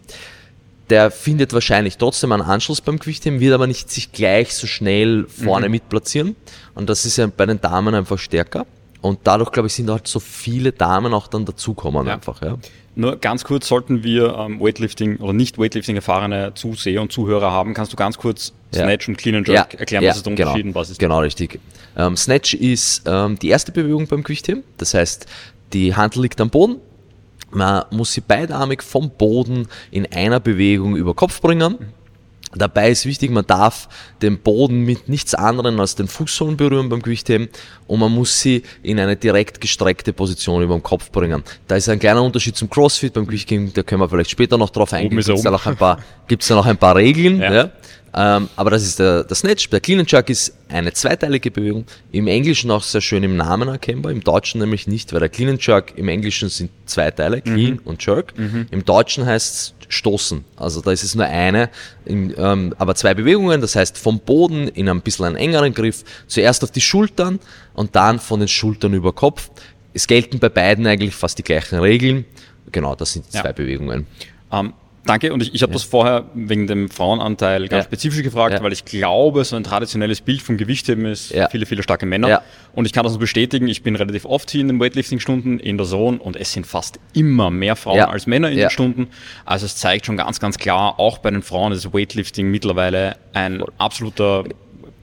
S2: der findet wahrscheinlich trotzdem einen Anschluss beim Gewichtheben, wird aber nicht sich gleich so schnell vorne mit platzieren. Und das ist ja bei den Damen einfach stärker. Und dadurch, glaube ich, sind halt so viele Damen auch dann dazukommen
S1: Ja.
S2: einfach, ja.
S1: Nur ganz kurz, sollten wir ähm, Weightlifting oder nicht Weightlifting erfahrene Zuseher und Zuhörer haben, kannst du ganz kurz
S2: Ja.
S1: Snatch und Clean and Jerk erklären, was ist der Unterschied und
S2: genau,
S1: was ist
S2: Genau, richtig. Ähm, Snatch ist ähm, die erste Bewegung beim Gewichtheben. Das heißt, die Hand liegt am Boden. Man muss sie beidarmig vom Boden in einer Bewegung über Kopf bringen. Dabei ist wichtig, man darf den Boden mit nichts anderem als den Fußsohlen berühren beim Gewichtheben und man muss sie in eine direkt gestreckte Position über dem Kopf bringen. Da ist ein kleiner Unterschied zum Crossfit beim Gewichtheben, da können wir vielleicht später noch drauf eingehen. Gibt es da noch ein paar, gibt's da noch ein paar Regeln. Ja. ja. Ähm, aber das ist der, der Snatch. Der Clean and Jerk ist eine zweiteilige Bewegung. Im Englischen auch sehr schön im Namen erkennbar, im Deutschen nämlich nicht, weil der Clean and Jerk im Englischen sind zwei Teile, Clean mhm. und Jerk. Mhm. Im Deutschen heißt es Stoßen. Also da ist es nur eine, in, ähm, aber zwei Bewegungen, das heißt vom Boden in ein bisschen einen engeren Griff, zuerst auf die Schultern und dann von den Schultern über Kopf. Es gelten bei beiden eigentlich fast die gleichen Regeln. Genau, das sind die ja. zwei Bewegungen.
S1: Um, Danke, und ich, ich habe ja. das vorher wegen dem Frauenanteil ganz ja. spezifisch gefragt, ja. weil ich glaube, so ein traditionelles Bild vom Gewichtheben ist viele, viele starke Männer. Und ich kann das bestätigen, ich bin relativ oft hier in den Weightlifting-Stunden in der Zone und es sind fast immer mehr Frauen als Männer in den Stunden. Also es zeigt schon ganz, ganz klar, auch bei den Frauen ist Weightlifting mittlerweile ein absoluter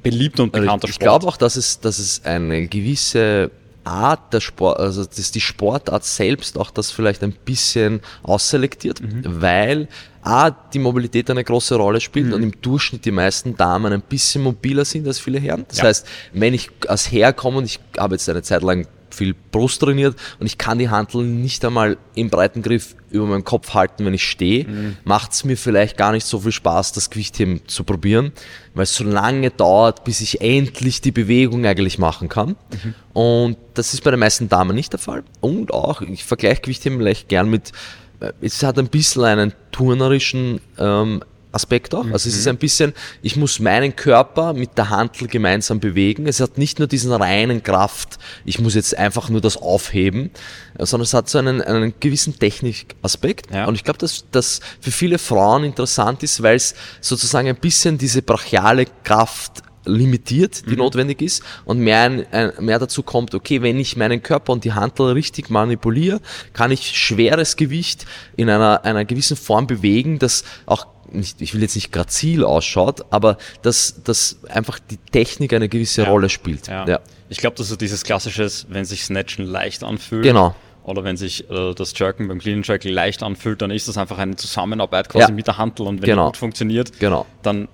S1: beliebter und also bekannter
S2: ich, ich Sport. Ich glaube auch, dass es, dass es eine gewisse Art der Sport, also dass die Sportart selbst auch das vielleicht ein bisschen ausselektiert, mhm. weil A, die Mobilität eine große Rolle spielt mhm. und im Durchschnitt die meisten Damen ein bisschen mobiler sind als viele Herren. Das ja. heißt, wenn ich als Herr komme und ich habe jetzt eine Zeit lang viel Brust trainiert und ich kann die Handel nicht einmal im breiten Griff über meinem Kopf halten, wenn ich stehe, mhm. macht es mir vielleicht gar nicht so viel Spaß, das Gewichtheben zu probieren, weil es so lange dauert, bis ich endlich die Bewegung eigentlich machen kann. Mhm. Und das ist bei den meisten Damen nicht der Fall. Und auch, ich vergleiche Gewichtheben vielleicht gern mit, äh, es hat ein bisschen einen turnerischen ähm, Aspekt auch. Also es ist mhm. ein bisschen, ich muss meinen Körper mit der Handel gemeinsam bewegen. Es hat nicht nur diesen reinen Kraft, ich muss jetzt einfach nur das aufheben, sondern es hat so einen, einen gewissen Technikaspekt. Ja. Und ich glaube, dass das für viele Frauen interessant ist, weil es sozusagen ein bisschen diese brachiale Kraft limitiert, die mhm. notwendig ist und mehr, ein, mehr dazu kommt, okay, wenn ich meinen Körper und die Handel richtig manipuliere, kann ich schweres Gewicht in einer, einer gewissen Form bewegen, das auch nicht, ich will jetzt nicht grazil ausschaut, aber dass, dass einfach die Technik eine gewisse ja. Rolle spielt.
S1: Ja. ja. Ich glaube, das ist dieses klassisches, wenn sich Snatchen leicht anfühlt.
S2: Genau.
S1: Oder wenn sich äh, das Jerken beim Clean Jerk leicht anfühlt, dann ist das einfach eine Zusammenarbeit quasi ja. mit der Handel und wenn genau. die gut funktioniert,
S2: genau.
S1: dann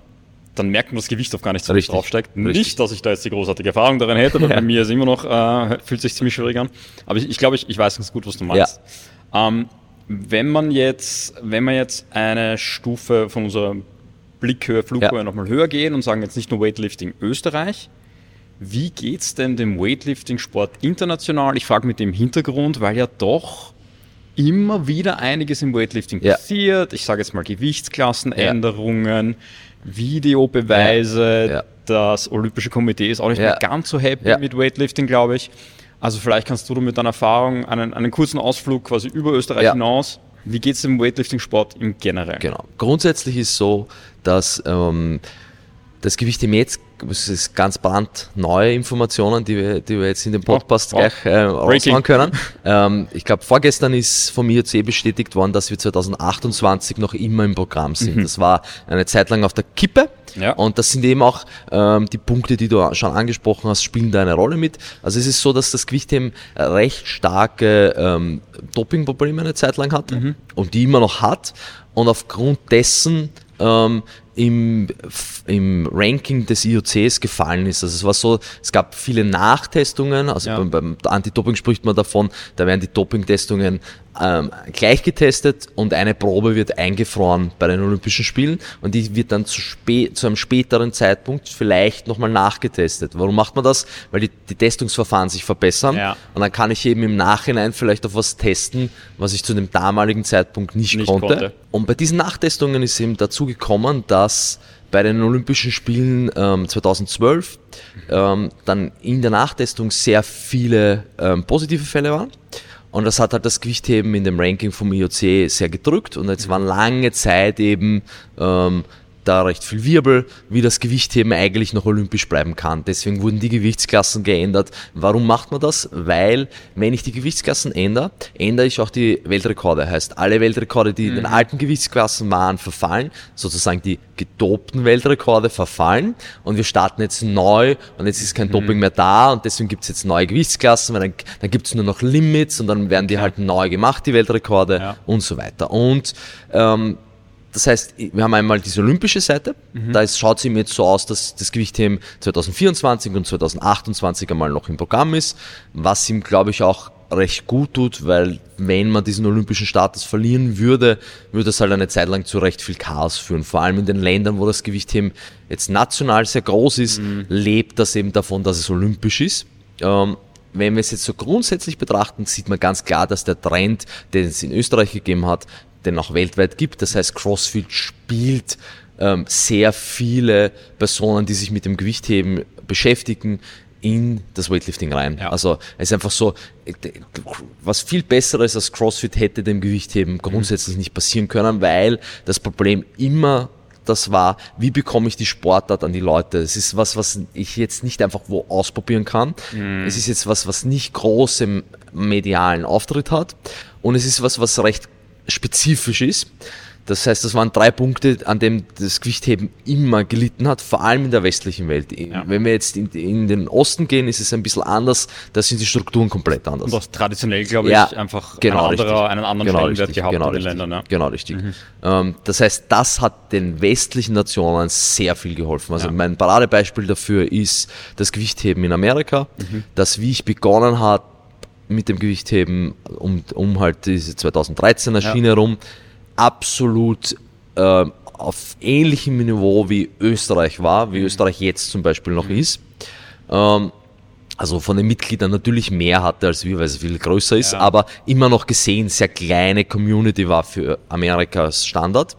S1: dann merkt man das Gewicht auf gar nicht so Richtig. draufsteigt. Richtig. Nicht, dass ich da jetzt die großartige Erfahrung darin hätte, ja. bei mir ist immer noch, äh, fühlt sich ziemlich schwierig an. Aber ich, ich glaube, ich, ich weiß ganz gut, was du meinst. Ja. Ähm, wenn man jetzt, wenn man jetzt eine Stufe von unserer Blickhöhe, Flughöhe ja. nochmal höher gehen und sagen jetzt nicht nur Weightlifting Österreich, wie geht es denn dem Weightlifting-Sport international? Ich frage mit dem Hintergrund, weil ja doch immer wieder einiges im Weightlifting ja. passiert. Ich sage jetzt mal Gewichtsklassenänderungen, ja. Videobeweise. Ja. Das Olympische Komitee ist auch nicht mehr ganz so happy mit Weightlifting, glaube ich. Also vielleicht kannst du mit deiner Erfahrung einen, einen kurzen Ausflug quasi über Österreich hinaus. Wie geht es dem Weightlifting-Sport im Generellen?
S2: Genau. Grundsätzlich ist so, dass ähm, das Gewicht im jetzt, das ist ganz brandneue Informationen, die wir, die wir jetzt in dem Podcast oh, oh. gleich äh, raushauen können. Ähm, ich glaube, vorgestern ist vom IOC bestätigt worden, dass wir 2028 noch immer im Programm sind. Mhm. Das war eine Zeit lang auf der Kippe. Ja. Und das sind eben auch ähm, die Punkte, die du schon angesprochen hast, spielen da eine Rolle mit. Also es ist so, dass das Gewichtheben recht starke ähm, Dopingprobleme eine Zeit lang hatte mhm. und die immer noch hat. Und aufgrund dessen ähm, im, im Ranking des IOCs gefallen ist. Also es war so, es gab viele Nachtestungen, also ja. beim, beim Anti-Doping spricht man davon, da werden die Doping-Testungen ähm, gleich getestet und eine Probe wird eingefroren bei den Olympischen Spielen und die wird dann zu, spä zu einem späteren Zeitpunkt vielleicht nochmal nachgetestet. Warum macht man das? Weil die, die Testungsverfahren sich verbessern ja. und dann kann ich eben im Nachhinein vielleicht auf was testen, was ich zu dem damaligen Zeitpunkt nicht, nicht konnte. konnte. Und bei diesen Nachtestungen ist eben dazu gekommen, dass bei den Olympischen Spielen ähm, 2012 ähm, dann in der Nachtestung sehr viele ähm, positive Fälle waren. Und das hat halt das Gewichtheben in dem Ranking vom IOC sehr gedrückt. Und jetzt waren lange Zeit eben ähm, da recht viel Wirbel, wie das Gewichtheben eigentlich noch olympisch bleiben kann. Deswegen wurden die Gewichtsklassen geändert. Warum macht man das? Weil, wenn ich die Gewichtsklassen ändere, ändere ich auch die Weltrekorde. Heißt, alle Weltrekorde, die mhm. in den mhm. alten Gewichtsklassen waren, verfallen. Sozusagen die gedopten Weltrekorde verfallen. Und wir starten jetzt neu und jetzt ist kein mhm. Doping mehr da und deswegen gibt es jetzt neue Gewichtsklassen, weil dann, dann gibt es nur noch Limits und dann werden die halt neu gemacht, die Weltrekorde ja. und so weiter. Und ähm, das heißt, wir haben einmal diese olympische Seite. Mhm. Da schaut es ihm jetzt so aus, dass das Gewichtheben 2024 und 2028 einmal noch im Programm ist, was ihm, glaube ich, auch recht gut tut, weil wenn man diesen olympischen Status verlieren würde, würde es halt eine Zeit lang zu recht viel Chaos führen. Vor allem in den Ländern, wo das Gewichtheben jetzt national sehr groß ist, mhm. lebt das eben davon, dass es olympisch ist. Ähm, wenn wir es jetzt so grundsätzlich betrachten, sieht man ganz klar, dass der Trend, den es in Österreich gegeben hat, den auch weltweit gibt. Das heißt, CrossFit spielt ähm, sehr viele Personen, die sich mit dem Gewichtheben beschäftigen, in das Weightlifting rein. Ja. Also es ist einfach so, was viel Besseres als CrossFit hätte dem Gewichtheben grundsätzlich nicht passieren können, weil das Problem immer das war, wie bekomme ich die Sportart an die Leute. Es ist was, was ich jetzt nicht einfach wo ausprobieren kann. Mhm. Es ist jetzt was, was nicht großem medialen Auftritt hat. Und es ist was, was recht spezifisch ist. Das heißt, das waren drei Punkte, an dem das Gewichtheben immer gelitten hat, vor allem in der westlichen Welt. Ja. Wenn wir jetzt in, in, den Osten gehen, ist es ein bisschen anders, da sind die Strukturen komplett anders.
S1: Und das traditionell, glaube ja, ich, einfach
S2: genau
S1: ein anderer, einen anderen
S2: genau Stellenwert gehabt genau in den richtig, Ländern. Ja. Genau richtig. Mhm. Ähm, das heißt, das hat den westlichen Nationen sehr viel geholfen. Also mein Paradebeispiel dafür ist das Gewichtheben in Amerika, mhm. das, wie ich begonnen hat, mit dem Gewichtheben um, um halt diese 2013er Schiene rum, absolut äh, auf ähnlichem Niveau wie Österreich war, wie Österreich jetzt zum Beispiel noch mhm. ist. Ähm, also von den Mitgliedern natürlich mehr hatte als wir, weil es viel größer ist, ja. aber immer noch gesehen sehr kleine Community war für Amerikas Standard.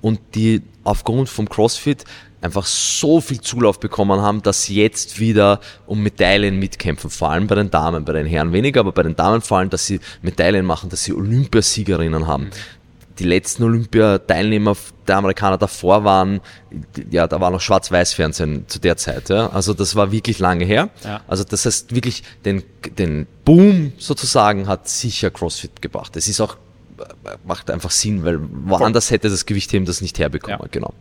S2: Und die aufgrund vom CrossFit einfach so viel Zulauf bekommen haben, dass sie jetzt wieder um Medaillen mitkämpfen. Vor allem bei den Damen, bei den Herren weniger, aber bei den Damen vor allem, dass sie Medaillen machen, dass sie Olympiasiegerinnen haben. Mhm die letzten Olympiateilnehmer der Amerikaner davor waren, ja, da war noch Schwarz-Weiß-Fernsehen zu der Zeit. Ja. Also das war wirklich lange her. Ja. Also das heißt wirklich, den, den Boom sozusagen hat sicher CrossFit gebracht. Es ist auch, macht einfach Sinn, weil woanders hätte das Gewichtheben das nicht herbekommen. Ja. Genau.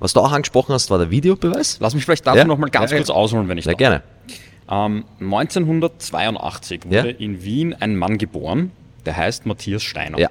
S2: Was du auch angesprochen hast, war der Videobeweis.
S1: Lass mich vielleicht dazu ja? noch mal ganz kurz ausholen, wenn ich
S2: darf. Ja, gerne.
S1: Ähm, 1982 wurde in Wien ein Mann geboren, der heißt Matthias Steiner. Ja.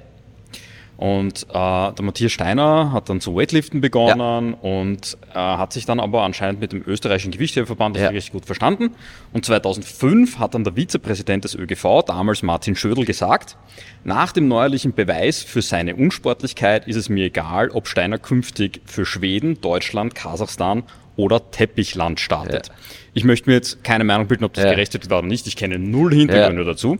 S1: Und äh, der Matthias Steiner hat dann zu Weightliften begonnen ja. und äh, hat sich dann aber anscheinend mit dem österreichischen Gewichtheberverband ja. richtig gut verstanden. Und 2005 hat dann der Vizepräsident des ÖGV, damals Martin Schödel, gesagt, nach dem neuerlichen Beweis für seine Unsportlichkeit ist es mir egal, ob Steiner künftig für Schweden, Deutschland, Kasachstan oder Teppichland startet. Ja. Ich möchte mir jetzt keine Meinung bilden, ob das ja. gerechtfertigt war oder nicht. Ich kenne null Hintergründe dazu.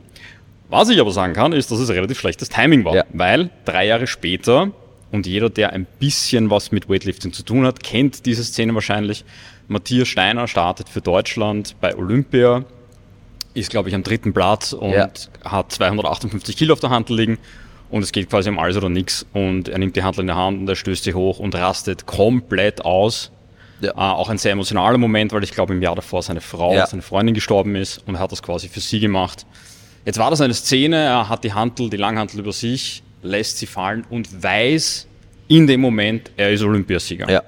S1: Was ich aber sagen kann, ist, dass es relativ schlechtes Timing war, ja. weil drei Jahre später, und jeder, der ein bisschen was mit Weightlifting zu tun hat, kennt diese Szene wahrscheinlich. Matthias Steiner startet für Deutschland bei Olympia, ist, glaube ich, am dritten Platz und ja. hat 258 Kilo auf der Hand liegen. Und es geht quasi um alles oder nichts. Und er nimmt die Handel in der Hand und er stößt sie hoch und rastet komplett aus. Ja. Äh, auch ein sehr emotionaler Moment, weil ich glaube, im Jahr davor seine Frau, ja. seine Freundin gestorben ist und er hat das quasi für sie gemacht. Jetzt war das eine Szene, er hat die Hantel, die Langhantel über sich, lässt sie fallen und weiß in dem Moment, er ist Olympiasieger. Ja.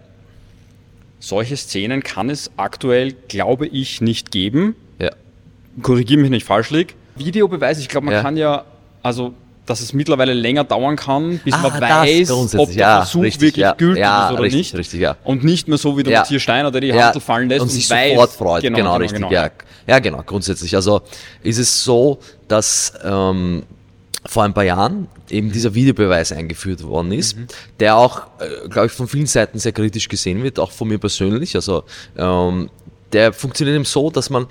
S1: Solche Szenen kann es aktuell, glaube ich, nicht geben. Ja. Korrigiere mich nicht falsch lieg. Videobeweis, ich glaube, man ja. kann ja, also dass es mittlerweile länger dauern kann, bis ah, man weiß, ob der ja, Versuch richtig, wirklich ja, gültig ja, ist oder richtig, nicht.
S2: Richtig, ja.
S1: Und nicht mehr so wie der Matthias Steiner, der die ja, Handel fallen lässt
S2: und, und sich weiß, sofort freut. Genau, genau, genau richtig. Genau. Ja. ja, genau, grundsätzlich. Also ist es so, dass ähm, vor ein paar Jahren eben dieser Videobeweis eingeführt worden ist, mhm. der auch, äh, glaube ich, von vielen Seiten sehr kritisch gesehen wird, auch von mir persönlich. Also ähm, der funktioniert eben so, dass man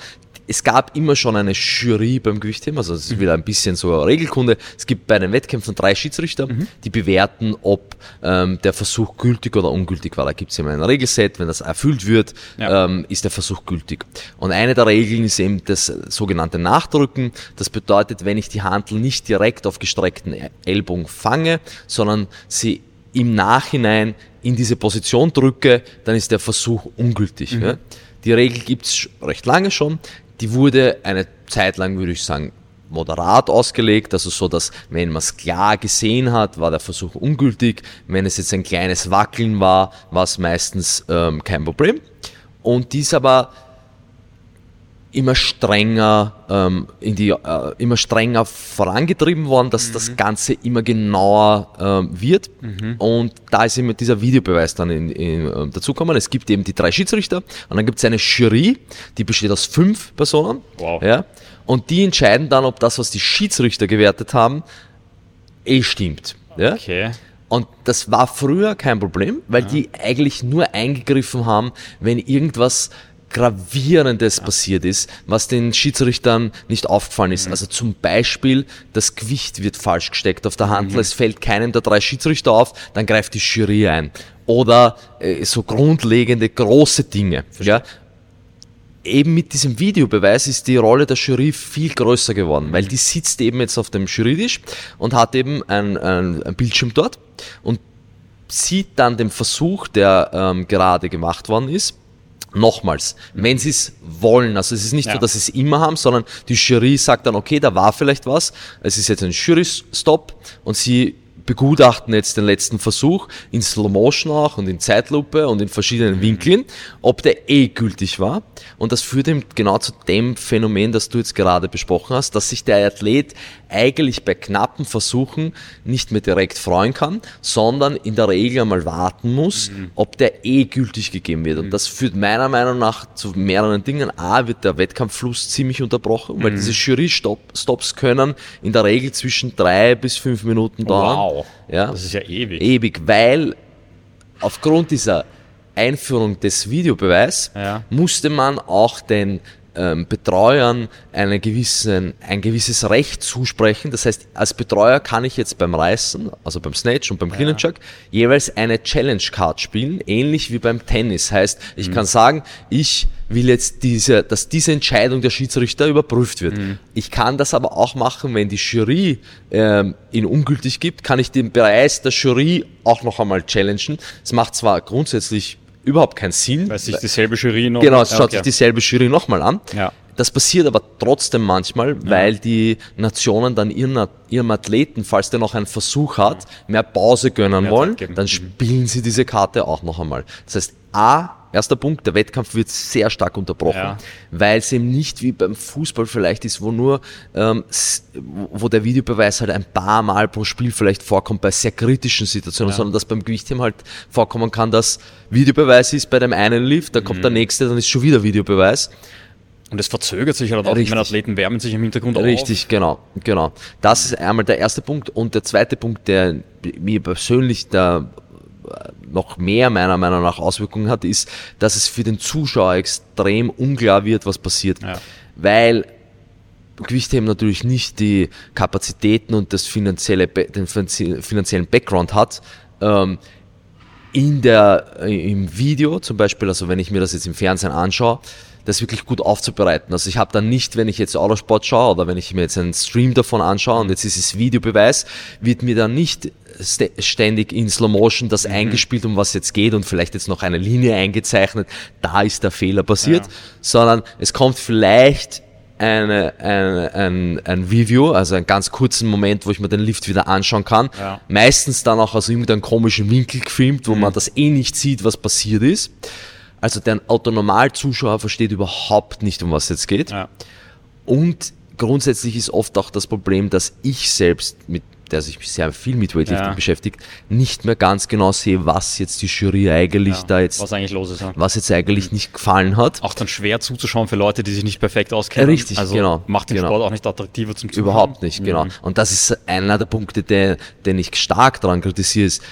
S2: es gab immer schon eine Jury beim Gewichtheben, also es ist mhm. wieder ein bisschen so Regelkunde. Es gibt bei den Wettkämpfen drei Schiedsrichter, mhm. die bewerten, ob ähm, der Versuch gültig oder ungültig war. Da gibt es immer ein Regelset, wenn das erfüllt wird, ja. ähm, ist der Versuch gültig. Und eine der Regeln ist eben das sogenannte Nachdrücken. Das bedeutet, wenn ich die Handel nicht direkt auf gestreckten Ellbogen fange, sondern sie im Nachhinein in diese Position drücke, dann ist der Versuch ungültig. Mhm. Ja? Die Regel gibt's recht lange schon. Die wurde eine Zeit lang, würde ich sagen, moderat ausgelegt, also so, dass wenn man es klar gesehen hat, war der Versuch ungültig. Wenn es jetzt ein kleines Wackeln war, war es meistens ähm, kein Problem. Und dies aber immer strenger ähm, in die äh, immer strenger vorangetrieben worden, dass mhm. das Ganze immer genauer ähm, wird. Mhm. Und da ist immer dieser Videobeweis dann in, in, äh, dazukommen. Es gibt eben die drei Schiedsrichter und dann gibt es eine Jury, die besteht aus fünf Personen. Wow. Ja, und die entscheiden dann, ob das, was die Schiedsrichter gewertet haben, eh stimmt. Ja?
S1: Okay.
S2: Und das war früher kein Problem, weil ja. die eigentlich nur eingegriffen haben, wenn irgendwas Gravierendes ja. passiert ist, was den Schiedsrichtern nicht aufgefallen ist. Mhm. Also zum Beispiel, das Gewicht wird falsch gesteckt auf der Handel, mhm. es fällt keinem der drei Schiedsrichter auf, dann greift die Jury ein. Oder äh, so grundlegende große Dinge. Ja? Eben mit diesem Videobeweis ist die Rolle der Jury viel größer geworden, weil die sitzt eben jetzt auf dem Jurytisch und hat eben ein, ein, ein Bildschirm dort und sieht dann den Versuch, der ähm, gerade gemacht worden ist, Nochmals, wenn sie es wollen, also es ist nicht ja. so, dass sie es immer haben, sondern die Jury sagt dann, okay, da war vielleicht was, es ist jetzt ein Jury-Stop und sie begutachten jetzt den letzten Versuch in Slow Motion auch und in Zeitlupe und in verschiedenen mhm. Winkeln, ob der eh gültig war. Und das führt eben genau zu dem Phänomen, das du jetzt gerade besprochen hast, dass sich der Athlet eigentlich bei knappen Versuchen nicht mehr direkt freuen kann, sondern in der Regel einmal warten muss, mhm. ob der eh gültig gegeben wird. Und mhm. das führt meiner Meinung nach zu mehreren Dingen. A, wird der Wettkampffluss ziemlich unterbrochen, weil mhm. diese Jury-Stops können in der Regel zwischen drei bis fünf Minuten dauern.
S1: Wow, ja, das ist ja ewig.
S2: Ewig, weil aufgrund dieser Einführung des Videobeweis ja. musste man auch den ähm, Betreuern eine gewissen, ein gewisses Recht zusprechen. Das heißt, als Betreuer kann ich jetzt beim Reißen, also beim Snatch und beim Clean and Jerk, jeweils eine Challenge Card spielen, ähnlich wie beim Tennis. Heißt, ich mhm. kann sagen, ich will jetzt diese, dass diese Entscheidung der Schiedsrichter überprüft wird. Mhm. Ich kann das aber auch machen, wenn die Jury ähm, ihn ungültig gibt, kann ich den Preis der Jury auch noch einmal challengen. Es macht zwar grundsätzlich überhaupt keinen Sinn.
S1: Weil sich dieselbe Jury
S2: noch Genau, es schaut okay. sich dieselbe Jury nochmal an. Ja. Das passiert aber trotzdem manchmal, ja. weil die Nationen dann ihren, ihrem Athleten, falls der noch einen Versuch hat, mehr Pause gönnen mehr wollen, dann mhm. spielen sie diese Karte auch noch einmal. Das heißt, A, erster Punkt, der Wettkampf wird sehr stark unterbrochen, ja. weil es eben nicht wie beim Fußball vielleicht ist, wo nur, ähm, wo der Videobeweis halt ein paar Mal pro Spiel vielleicht vorkommt bei sehr kritischen Situationen, ja. sondern dass beim Gewichtheben halt vorkommen kann, dass Videobeweis ist bei dem einen Lift, dann kommt mhm. der nächste, dann ist schon wieder Videobeweis.
S1: Und es verzögert sich halt auch. Richtig. Meine Athleten wärmen sich im Hintergrund
S2: Richtig, auf. Richtig, genau, genau. Das ist einmal der erste Punkt. Und der zweite Punkt, der mir persönlich da noch mehr meiner Meinung nach Auswirkungen hat, ist, dass es für den Zuschauer extrem unklar wird, was passiert. Ja. Weil Gewichtheben natürlich nicht die Kapazitäten und das finanzielle, den finanziellen Background hat, ähm, in der, im Video zum Beispiel, also wenn ich mir das jetzt im Fernsehen anschaue, das wirklich gut aufzubereiten. Also ich habe dann nicht, wenn ich jetzt Autosport schaue oder wenn ich mir jetzt einen Stream davon anschaue und jetzt ist es Videobeweis, wird mir dann nicht ständig in Slow Motion das mhm. eingespielt, um was jetzt geht und vielleicht jetzt noch eine Linie eingezeichnet, da ist der Fehler passiert, ja. sondern es kommt vielleicht eine, eine, ein, ein Review, also einen ganz kurzen Moment, wo ich mir den Lift wieder anschauen kann. Ja. Meistens dann auch aus irgendeinem komischen Winkel gefilmt, wo mhm. man das eh nicht sieht, was passiert ist. Also der Autonormalzuschauer versteht überhaupt nicht, um was es jetzt geht. Ja. Und grundsätzlich ist oft auch das Problem, dass ich selbst mit der sich sehr viel mit Weightlifting ja. beschäftigt, nicht mehr ganz genau sehe, was jetzt die Jury eigentlich ja, da jetzt,
S1: was eigentlich los ist,
S2: ja. was jetzt eigentlich mhm. nicht gefallen hat.
S1: Auch dann schwer zuzuschauen für Leute, die sich nicht perfekt auskennen.
S2: Richtig, also genau.
S1: Macht den
S2: genau.
S1: Sport auch nicht attraktiver zum Zuschauen.
S2: Überhaupt nicht, genau. Mhm. Und das ist einer der Punkte, der, den ich stark daran kritisiere, ist,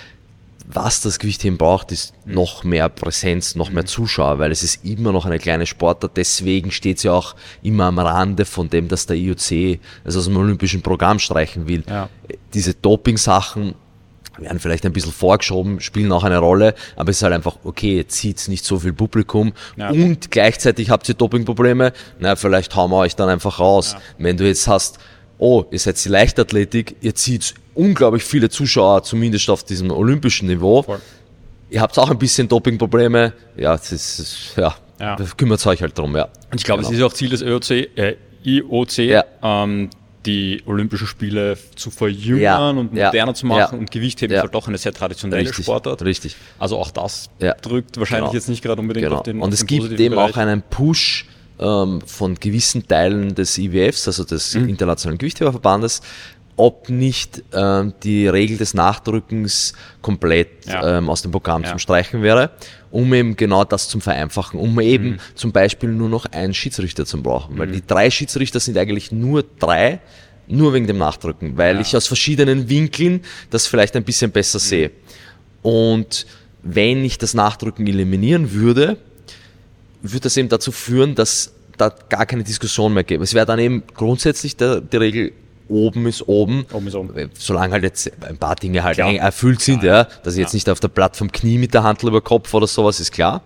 S2: was das Gewichtheben braucht, ist mhm. noch mehr Präsenz, noch mehr mhm. Zuschauer, weil es ist immer noch eine kleine Sportart. Deswegen steht es ja auch immer am Rande von dem, dass der IOC es aus dem olympischen Programm streichen will. Ja. Diese Doping-Sachen werden vielleicht ein bisschen vorgeschoben, spielen auch eine Rolle, aber es ist halt einfach, okay, jetzt zieht nicht so viel Publikum ja. und gleichzeitig habt ihr Dopingprobleme, na, vielleicht hauen wir euch dann einfach raus. Wenn du jetzt hast, oh, ihr seid die Leichtathletik, ihr zieht unglaublich viele Zuschauer, zumindest auf diesem olympischen Niveau. Voll. Ihr habt auch ein bisschen Dopingprobleme. Ja, das ist, ja, ja. kümmert euch halt drum, ja.
S1: Und ich glaube, genau. es ist auch Ziel des IOC, äh, IOC ja. ähm, die Olympischen Spiele zu verjüngern ja. und moderner zu machen und Gewichtheben ist halt doch eine sehr traditionelle
S2: richtig,
S1: Sportart.
S2: Richtig.
S1: Also auch das drückt wahrscheinlich genau. jetzt nicht gerade unbedingt
S2: genau.
S1: auf den
S2: Und es gibt eben Bereich. auch einen Push ähm, von gewissen Teilen des IWFs, also des Internationalen Gewichtheberverbandes, ob nicht ähm, die Regel des Nachdrückens komplett
S1: Ja.
S2: ähm, aus dem Programm
S1: Ja.
S2: zum Streichen wäre, um eben genau das zum Vereinfachen, um eben
S1: Mhm.
S2: zum Beispiel nur noch einen Schiedsrichter zu brauchen. Weil die drei Schiedsrichter sind eigentlich nur drei, nur wegen dem Nachdrücken, weil
S1: Ja.
S2: ich aus verschiedenen Winkeln das vielleicht ein bisschen besser sehe. Und wenn ich das Nachdrücken eliminieren würde, würde das eben dazu führen, dass da gar keine Diskussion mehr gäbe. Es wäre dann eben grundsätzlich der, die Regel, oben ist oben.
S1: Oben ist oben.
S2: Solange halt jetzt ein paar Dinge halt
S1: Klar.
S2: erfüllt sind,
S1: Ja,
S2: ja, dass ich jetzt nicht auf der Plattform knie mit der Handel über Kopf oder sowas, ist klar.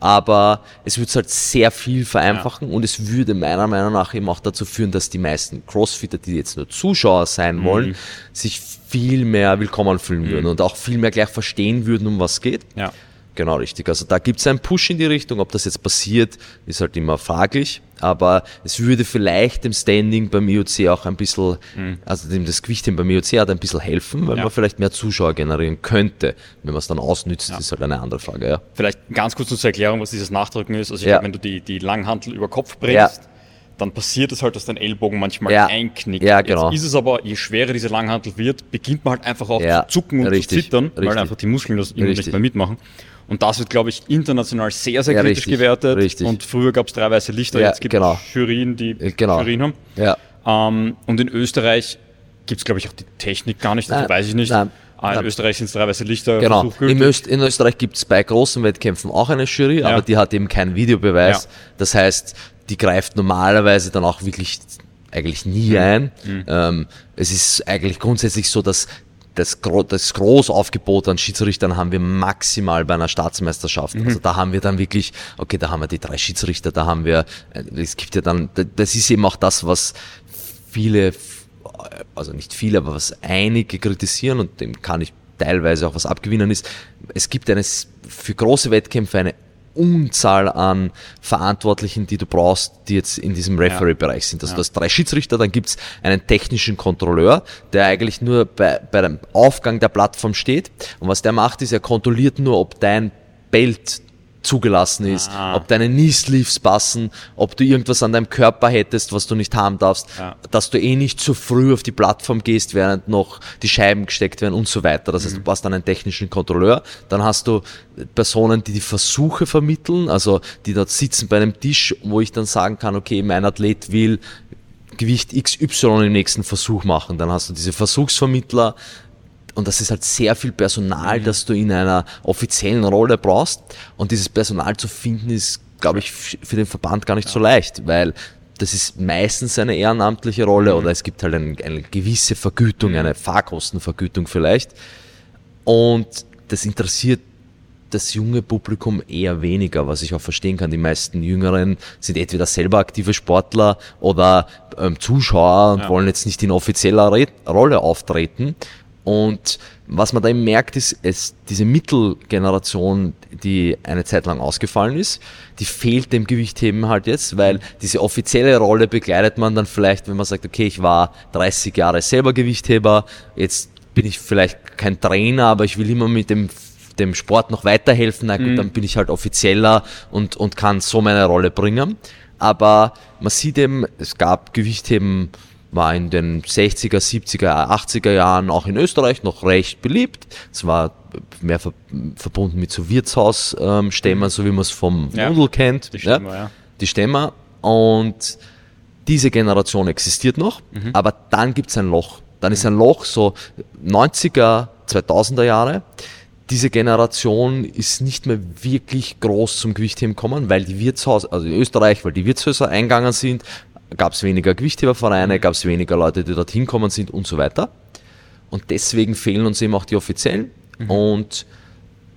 S2: Aber es würde es halt sehr viel vereinfachen und es würde meiner Meinung nach eben auch dazu führen, dass die meisten Crossfitter, die jetzt nur Zuschauer sein
S1: Mhm.
S2: wollen, sich viel mehr willkommen fühlen würden und auch viel mehr gleich verstehen würden, um was geht.
S1: Ja.
S2: Genau, richtig. Also da gibt es einen Push in die Richtung. Ob das jetzt passiert, ist halt immer fraglich. Aber es würde vielleicht dem Standing beim IOC auch ein bisschen, also dem das Gewichtheben beim IOC hat ein bisschen helfen, weil
S1: Ja.
S2: man vielleicht mehr Zuschauer generieren könnte. Wenn man es dann ausnützt, ist halt eine andere Frage, ja.
S1: Vielleicht ganz kurz nur zur Erklärung, was dieses Nachdrücken ist. Also
S2: Ja.
S1: glaube, wenn du die, die Langhantel über Kopf bringst,
S2: Ja.
S1: dann passiert es halt, dass dein Ellbogen manchmal
S2: Ja.
S1: einknickt.
S2: Ja, genau.
S1: Jetzt ist es aber, je schwerer diese Langhantel wird, beginnt man halt einfach auch
S2: Ja,
S1: zu zucken und
S2: richtig,
S1: zu zittern, weil
S2: richtig.
S1: einfach die Muskeln das irgendwann nicht mehr mitmachen. Und das wird, glaube ich, international sehr, sehr
S2: Ja,
S1: kritisch
S2: richtig,
S1: gewertet.
S2: richtig.
S1: Und früher gab es drei weiße Lichter,
S2: Ja,
S1: jetzt gibt es
S2: genau.
S1: Jurien, die
S2: Äh, genau.
S1: Jurien haben.
S2: Ja.
S1: Ähm, und in Österreich gibt es, glaube ich, auch die Technik gar nicht,
S2: Nein,
S1: weiß ich nicht.
S2: nein,
S1: Ah, in
S2: nein.
S1: Österreich sind es drei weiße Lichter.
S2: Genau. Öst, in Österreich gibt es bei großen Wettkämpfen auch eine Jury,
S1: Ja.
S2: aber die hat eben keinen Videobeweis. Das heißt, die greift normalerweise dann auch wirklich eigentlich nie
S1: Mhm.
S2: ein. Ähm, es ist eigentlich grundsätzlich so, dass das, das Großaufgebot an Schiedsrichtern haben wir maximal bei einer Staatsmeisterschaft.
S1: Mhm.
S2: Also da haben wir dann wirklich, okay, da haben wir die drei Schiedsrichter, da haben wir, äh, es gibt ja dann, das ist eben auch das, was viele, also nicht viele, aber was einige kritisieren und dem kann ich teilweise auch was abgewinnen ist, es gibt eines für große Wettkämpfe eine Unzahl an Verantwortlichen, die du brauchst, die jetzt in diesem Referee-Bereich sind. Also
S1: Ja.
S2: du hast drei Schiedsrichter, dann gibt's einen technischen Kontrolleur, der eigentlich nur bei, bei dem Aufgang der Plattform steht. Und was der macht, ist, er kontrolliert nur, ob dein Belt zugelassen ist,
S1: Ah.
S2: ob deine Knee-Sleeves passen, ob du irgendwas an deinem Körper hättest, was du nicht haben darfst,
S1: Ja.
S2: dass du eh nicht zu früh auf die Plattform gehst, während noch die Scheiben gesteckt werden und so weiter. Das heißt, du hast dann einen technischen Kontrolleur, dann hast du Personen, die die Versuche vermitteln, also die dort sitzen bei einem Tisch, wo ich dann sagen kann, okay, mein Athlet will Gewicht XY im nächsten Versuch machen. Dann hast du diese Versuchsvermittler, und das ist halt sehr viel Personal,
S1: Mhm.
S2: das du in einer offiziellen Rolle brauchst. Und dieses Personal zu finden ist, glaube ich, für den Verband gar nicht so leicht, weil das ist meistens eine ehrenamtliche Rolle
S1: Mhm.
S2: oder es gibt halt ein, eine gewisse Vergütung, eine Fahrkostenvergütung vielleicht. Und das interessiert das junge Publikum eher weniger, was ich auch verstehen kann. Die meisten Jüngeren sind entweder selber aktive Sportler oder ähm, Zuschauer und
S1: Ja.
S2: wollen jetzt nicht in offizieller Re Rolle auftreten. Und was man da eben merkt, ist, es, diese Mittelgeneration, die eine Zeit lang ausgefallen ist, die fehlt dem Gewichtheben halt jetzt, weil diese offizielle Rolle begleitet man dann vielleicht, wenn man sagt, okay, ich war 30 Jahre selber Gewichtheber, jetzt bin ich vielleicht kein Trainer, aber ich will immer mit dem dem Sport noch weiterhelfen, na gut, dann bin ich halt offizieller und, und kann so meine Rolle bringen. Aber man sieht eben, es gab Gewichtheben, war in den 60er, 70er, 80er Jahren auch in Österreich noch recht beliebt. Es war mehr ver verbunden mit so Wirtshausstämmern, so wie man es vom
S1: Ja,
S2: Nudel kennt.
S1: die Stämmer, ja.
S2: Die Stämmer. Und diese Generation existiert noch,
S1: Mhm.
S2: aber dann gibt's ein Loch. Dann ist ein Loch so 90er, 2000er Jahre. Diese Generation ist nicht mehr wirklich groß zum Gewichtheben gekommen, weil die Wirtshaus, also in Österreich, weil die Wirtshäuser eingegangen sind, gab's weniger Gewichthebervereine, gab's weniger Leute, die dorthin kommen sind und so weiter. Und deswegen fehlen uns eben auch die Offiziellen. Und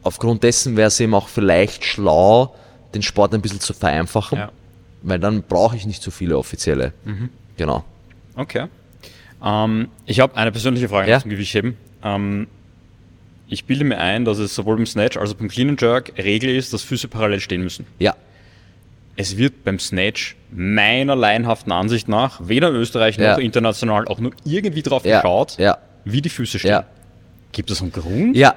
S2: aufgrund dessen wäre es eben auch vielleicht schlau, den Sport ein bisschen zu vereinfachen,
S1: Ja.
S2: weil dann brauche ich nicht so viele Offizielle. Genau.
S1: Okay. Ähm, ich habe eine persönliche Frage
S2: Ja.
S1: zum Gewichtheben. Ähm, ich bilde mir ein, dass es sowohl beim Snatch als auch beim Clean and Jerk Regel ist, dass Füße parallel stehen müssen.
S2: Ja,
S1: Es wird beim Snatch meiner laienhaften Ansicht nach weder in Österreich
S2: Ja.
S1: noch international auch nur irgendwie drauf
S2: ja,
S1: geschaut,
S2: ja,
S1: wie die Füße stehen.
S2: ja.
S1: Gibt es einen Grund?
S2: Ja,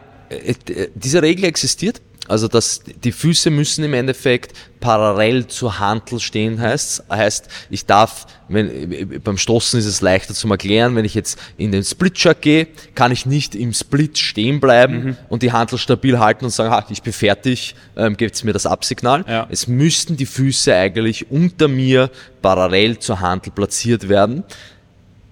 S2: diese Regel existiert. Also dass die Füße müssen im Endeffekt parallel zur Hantel stehen heißt. Heißt, ich darf, wenn, beim Stoßen ist es leichter zu erklären, wenn ich jetzt in den Split-Shot gehe, kann ich nicht im Split stehen bleiben mhm. und die Hantel stabil halten und sagen, ach, ich bin fertig, ähm, gibt mir das Absignal. Ja. Es müssten die Füße eigentlich unter mir parallel zur Hantel platziert werden.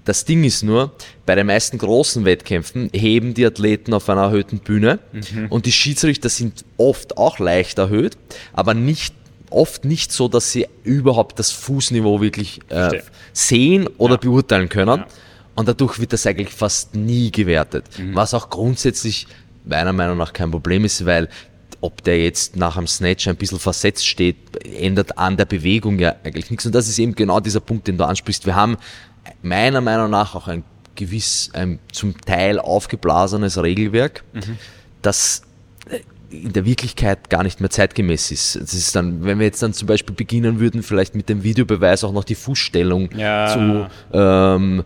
S2: Das Ding ist nur, bei den meisten großen Wettkämpfen heben die Athleten auf einer erhöhten Bühne mhm. und die Schiedsrichter sind oft auch leicht erhöht, aber nicht oft nicht so, dass sie überhaupt das Fußniveau wirklich äh, sehen oder ja. beurteilen können. Ja. Und dadurch wird das eigentlich fast nie gewertet. Mhm. Was auch grundsätzlich meiner Meinung nach kein Problem ist, weil ob der jetzt nach dem Snatch ein bisschen versetzt steht, ändert an der Bewegung ja eigentlich nichts. Und das ist eben genau dieser Punkt, den du ansprichst. Wir haben meiner Meinung nach auch ein gewiss, ein zum Teil aufgeblasenes Regelwerk, mhm. das in der Wirklichkeit gar nicht mehr zeitgemäß ist. Das ist dann, wenn wir jetzt dann zum Beispiel beginnen würden, vielleicht mit dem Videobeweis auch noch die Fußstellung ja. zu ähm,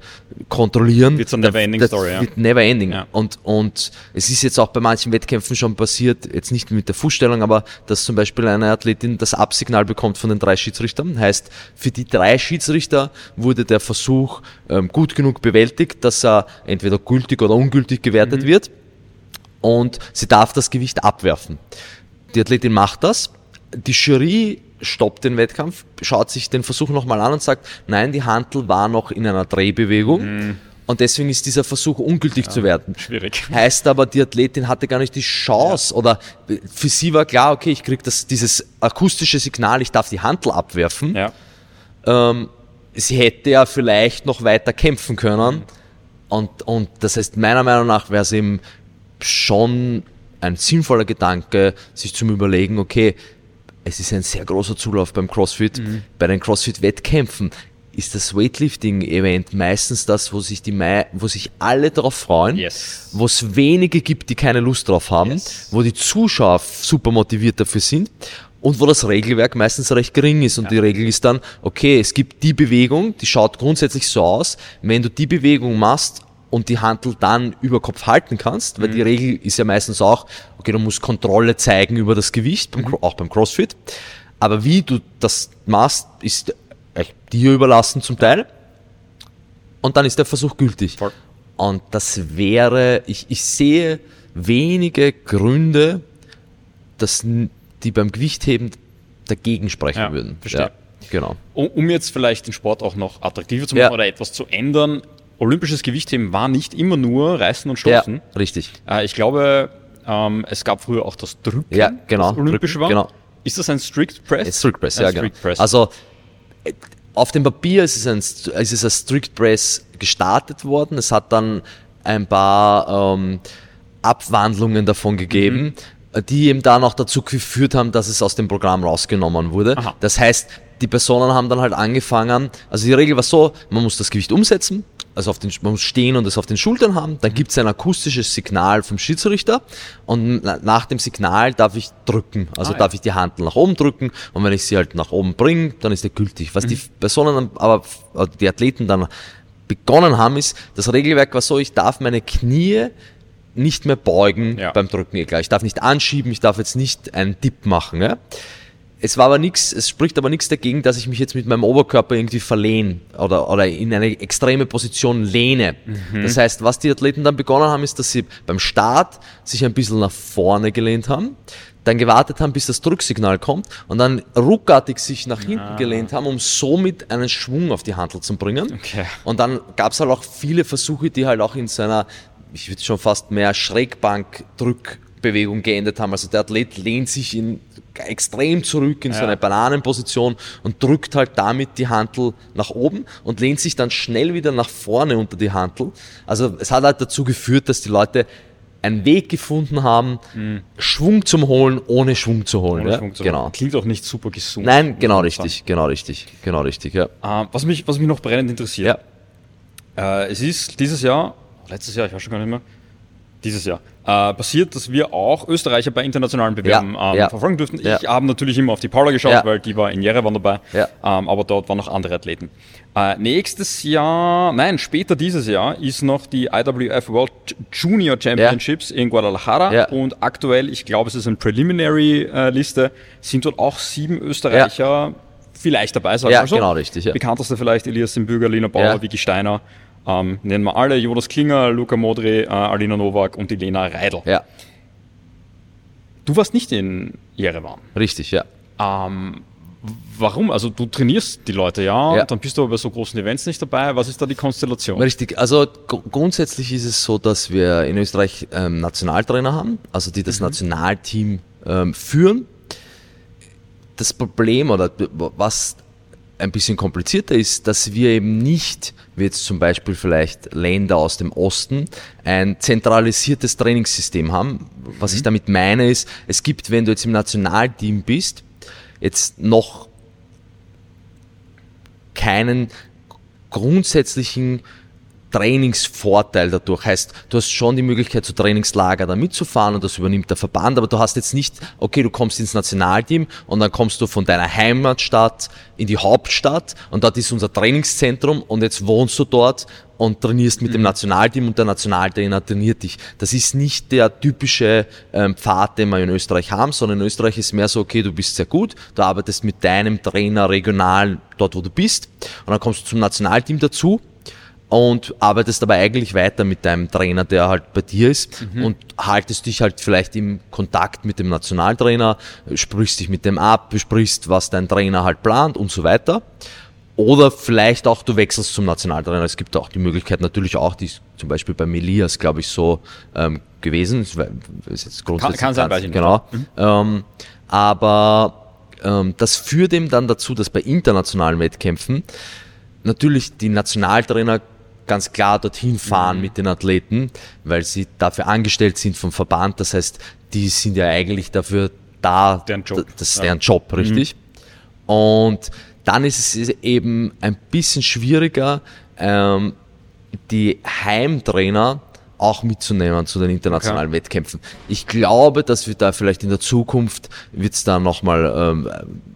S2: kontrollieren.
S1: Wird so eine Never-Ending Story,
S2: ja. Wird never ending. Ja. Und, und es ist jetzt auch bei manchen Wettkämpfen schon passiert, jetzt nicht mit der Fußstellung, aber dass zum Beispiel eine Athletin das Absignal bekommt von den drei Schiedsrichtern. Heißt, für die drei Schiedsrichter wurde der Versuch ähm, gut genug bewältigt, dass er entweder gültig oder ungültig gewertet mhm. wird und sie darf das Gewicht abwerfen. Die Athletin macht das. Die Jury stoppt den Wettkampf, schaut sich den Versuch nochmal an und sagt, nein, die Hantel war noch in einer Drehbewegung. Mhm. Und deswegen ist dieser Versuch ungültig ja, zu werden.
S1: Schwierig.
S2: Heißt aber, die Athletin hatte gar nicht die Chance ja. oder für sie war klar, okay, ich kriege dieses akustische Signal, ich darf die Hantel abwerfen. Ja. Ähm, sie hätte ja vielleicht noch weiter kämpfen können. Mhm. Und, und das heißt, meiner Meinung nach wäre es eben schon ein sinnvoller Gedanke, sich zum Überlegen, okay, es ist ein sehr großer Zulauf beim CrossFit. Mhm. Bei den CrossFit-Wettkämpfen ist das Weightlifting-Event meistens das, wo sich, die wo sich alle darauf freuen, yes. wo es wenige gibt, die keine Lust drauf haben, yes. wo die Zuschauer super motiviert dafür sind und wo das Regelwerk meistens recht gering ist. Und ja. die Regel ist dann, okay, es gibt die Bewegung, die schaut grundsätzlich so aus, wenn du die Bewegung machst und die Handel dann über Kopf halten kannst, weil mhm. die Regel ist ja meistens auch, okay, du musst Kontrolle zeigen über das Gewicht, mhm. auch beim CrossFit. Aber wie du das machst, ist dir überlassen zum Teil. Und dann ist der Versuch gültig. Voll. Und das wäre, ich, ich sehe wenige Gründe, dass die beim Gewichtheben dagegen sprechen ja, würden.
S1: Verstehe. Ja,
S2: genau.
S1: Um, um, jetzt vielleicht den Sport auch noch attraktiver zu machen ja. oder etwas zu ändern, olympisches Gewichtheben war nicht immer nur Reißen und Stoßen.
S2: Ja, richtig.
S1: Äh, ich glaube, ähm, es gab früher auch das Drücken,
S2: ja, genau,
S1: das olympisch
S2: Drücken,
S1: war.
S2: Genau.
S1: Ist das ein Strict Press? Ein
S2: Strict Press, ein ja, genau. Strict genau. Press. Also äh, auf dem Papier ist es, ein, ist es ein Strict Press gestartet worden. Es hat dann ein paar ähm, Abwandlungen davon gegeben, mhm. die eben dann auch dazu geführt haben, dass es aus dem Programm rausgenommen wurde. Aha. Das heißt, die Personen haben dann halt angefangen, also die Regel war so, man muss das Gewicht umsetzen, also auf den, man muss stehen und es auf den Schultern haben, dann gibt es ein akustisches Signal vom Schiedsrichter und nach dem Signal darf ich drücken, also ah, darf ja. ich die Hand nach oben drücken und wenn ich sie halt nach oben bringe, dann ist der gültig. Was mhm. die Personen aber, die Athleten dann begonnen haben, ist, das Regelwerk war so, ich darf meine Knie nicht mehr beugen ja. beim Drücken, egal. Ich darf nicht anschieben, ich darf jetzt nicht einen Dip machen. Ja? Es war aber nichts, es spricht aber nichts dagegen, dass ich mich jetzt mit meinem Oberkörper irgendwie verlehne oder, oder in eine extreme Position lehne. Mhm. Das heißt, was die Athleten dann begonnen haben, ist, dass sie beim Start sich ein bisschen nach vorne gelehnt haben, dann gewartet haben, bis das Drücksignal kommt und dann ruckartig sich nach hinten ah. gelehnt haben, um somit einen Schwung auf die Handel zu bringen. Okay. Und dann gab es halt auch viele Versuche, die halt auch in seiner, ich würde schon fast mehr Schrägbank-Drückbewegung geendet haben. Also der Athlet lehnt sich in extrem zurück in ja. so eine Bananenposition und drückt halt damit die Hantel nach oben und lehnt sich dann schnell wieder nach vorne unter die Hantel. Also es hat halt dazu geführt, dass die Leute einen Weg gefunden haben, mhm. Schwung zum Holen, ohne Schwung zu holen. Ohne ja? Schwung
S1: zu genau. Holen. Klingt auch nicht super gesund.
S2: Nein, genau richtig, genau richtig, genau richtig, ja.
S1: Uh, was, mich, was mich noch brennend interessiert. Ja. Uh, es ist dieses Jahr, letztes Jahr, ich weiß schon gar nicht mehr, Dieses Jahr. Äh, passiert, dass wir auch Österreicher bei internationalen Bewerben
S2: Ja,
S1: ähm,
S2: ja.
S1: verfolgen durften. Ich
S2: Ja.
S1: habe natürlich immer auf die Paula geschaut,
S2: Ja.
S1: weil die war in Jerewan dabei.
S2: Ja.
S1: Ähm, aber dort waren noch andere Athleten. Äh, nächstes Jahr, nein, später dieses Jahr ist noch die IWF World Junior Championships in Guadalajara.
S2: Ja.
S1: Und aktuell, ich glaube, es ist eine Preliminary-Liste, sind dort auch sieben Österreicher vielleicht dabei, sagen
S2: Ja,
S1: wir so.
S2: genau, richtig, ja.
S1: Bekannteste vielleicht Elias Simbürger, Lina Bauer,
S2: Ja.
S1: Vicky Steiner. Ähm, nennen wir alle, Jonas Klinger, Luca Modri, äh, Alina Nowak und die Lena Reidel.
S2: Ja,
S1: Du warst nicht in Jerewan.
S2: richtig, ja.
S1: Ähm, warum? Also du trainierst die Leute, ja,
S2: Ja.
S1: und dann bist du aber bei so großen Events nicht dabei. Was ist da die Konstellation?
S2: Richtig, also gr- grundsätzlich ist es so, dass wir in Österreich ähm, Nationaltrainer haben, also die das Nationalteam ähm, führen. Das Problem oder was ein bisschen komplizierter ist, dass wir eben nicht, wie jetzt zum Beispiel vielleicht Länder aus dem Osten, ein zentralisiertes Trainingssystem haben. Was ich damit meine ist, es gibt, wenn du jetzt im Nationalteam bist, jetzt noch keinen grundsätzlichen Trainingsvorteil dadurch. Heißt, du hast schon die Möglichkeit, zu Trainingslager da mitzufahren und das übernimmt der Verband, aber du hast jetzt nicht, okay, du kommst ins Nationalteam und dann kommst du von deiner Heimatstadt in die Hauptstadt und dort ist unser Trainingszentrum und jetzt wohnst du dort und trainierst mit dem Nationalteam und der Nationaltrainer trainiert dich. Das ist nicht der typische ähm, Pfad, den wir in Österreich haben, sondern in Österreich ist mehr so, okay, du bist sehr gut, du arbeitest mit deinem Trainer regional dort, wo du bist und dann kommst du zum Nationalteam dazu und arbeitest aber eigentlich weiter mit deinem Trainer, der halt bei dir ist und haltest dich halt vielleicht im Kontakt mit dem Nationaltrainer, sprichst dich mit dem ab, besprichst, was dein Trainer halt plant und so weiter. Oder vielleicht auch du wechselst zum Nationaltrainer. Es gibt auch die Möglichkeit natürlich auch, die ist zum Beispiel bei Melias, glaube ich, so ähm, gewesen. Ist jetzt grundsätzlich
S1: kann sein,
S2: ganz-
S1: weiß ich nicht.
S2: Genau. Ähm, aber ähm, das führt eben dann dazu, dass bei internationalen Wettkämpfen natürlich die Nationaltrainer ganz klar dorthin fahren
S1: Mhm.
S2: mit den Athleten, weil sie dafür angestellt sind vom Verband. Das heißt, die sind ja eigentlich dafür da, das ist
S1: Ja. Mhm.
S2: deren Job, richtig? Und dann ist es eben ein bisschen schwieriger, ähm, die Heimtrainer auch mitzunehmen zu den internationalen Wettkämpfen. Ich glaube, dass wir da vielleicht in der Zukunft wird es da nochmal ähm,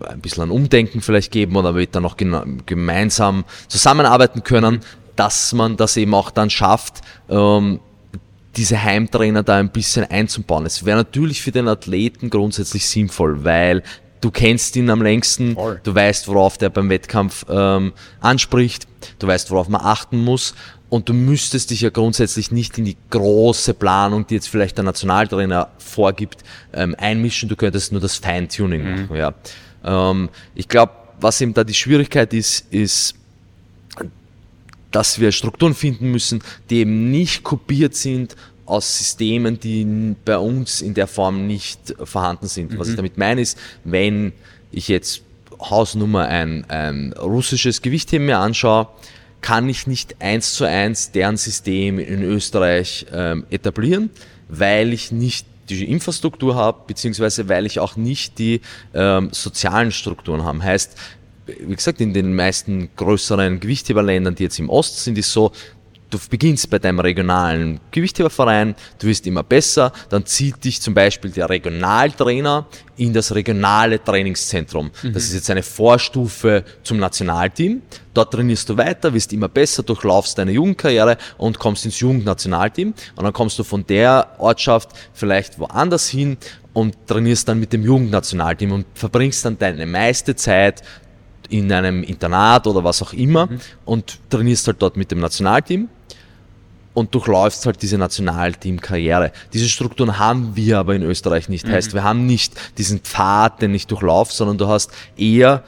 S2: ein bisschen ein Umdenken vielleicht geben oder wird da noch gemeinsam zusammenarbeiten können, dass man das eben auch dann schafft, ähm, diese Heimtrainer da ein bisschen einzubauen. Es wäre natürlich für den Athleten grundsätzlich sinnvoll, weil du kennst ihn am längsten,
S1: Voll.
S2: du weißt, worauf der beim Wettkampf ähm, anspricht, du weißt, worauf man achten muss und du müsstest dich ja grundsätzlich nicht in die große Planung, die jetzt vielleicht der Nationaltrainer vorgibt, ähm, einmischen, du könntest nur das Feintuning machen. Ja. Ähm, ich glaube, was eben da die Schwierigkeit ist, ist, dass wir Strukturen finden müssen, die eben nicht kopiert sind aus Systemen, die bei uns in der Form nicht vorhanden sind. Was ich damit meine ist, wenn ich jetzt Hausnummer ein, ein russisches Gewichtheben mir anschaue, kann ich nicht eins zu eins deren System in Österreich ähm, etablieren, weil ich nicht die Infrastruktur habe, beziehungsweise weil ich auch nicht die ähm, sozialen Strukturen habe. Heißt, wie gesagt, in den meisten größeren Gewichtheberländern, die jetzt im Osten sind, ist so, du beginnst bei deinem regionalen Gewichtheberverein, du wirst immer besser, dann zieht dich zum Beispiel der Regionaltrainer in das regionale Trainingszentrum. Das ist jetzt eine Vorstufe zum Nationalteam. Dort trainierst du weiter, wirst immer besser, durchlaufst deine Jugendkarriere und kommst ins Jugendnationalteam. Und dann kommst du von der Ortschaft vielleicht woanders hin und trainierst dann mit dem Jugendnationalteam und verbringst dann deine meiste Zeit in einem Internat oder was auch immer und trainierst halt dort mit dem Nationalteam und durchläufst halt diese Nationalteam-Karriere. Diese Strukturen haben wir aber in Österreich nicht. Heißt, wir haben nicht diesen Pfad, den ich durchlaufe, sondern du hast eher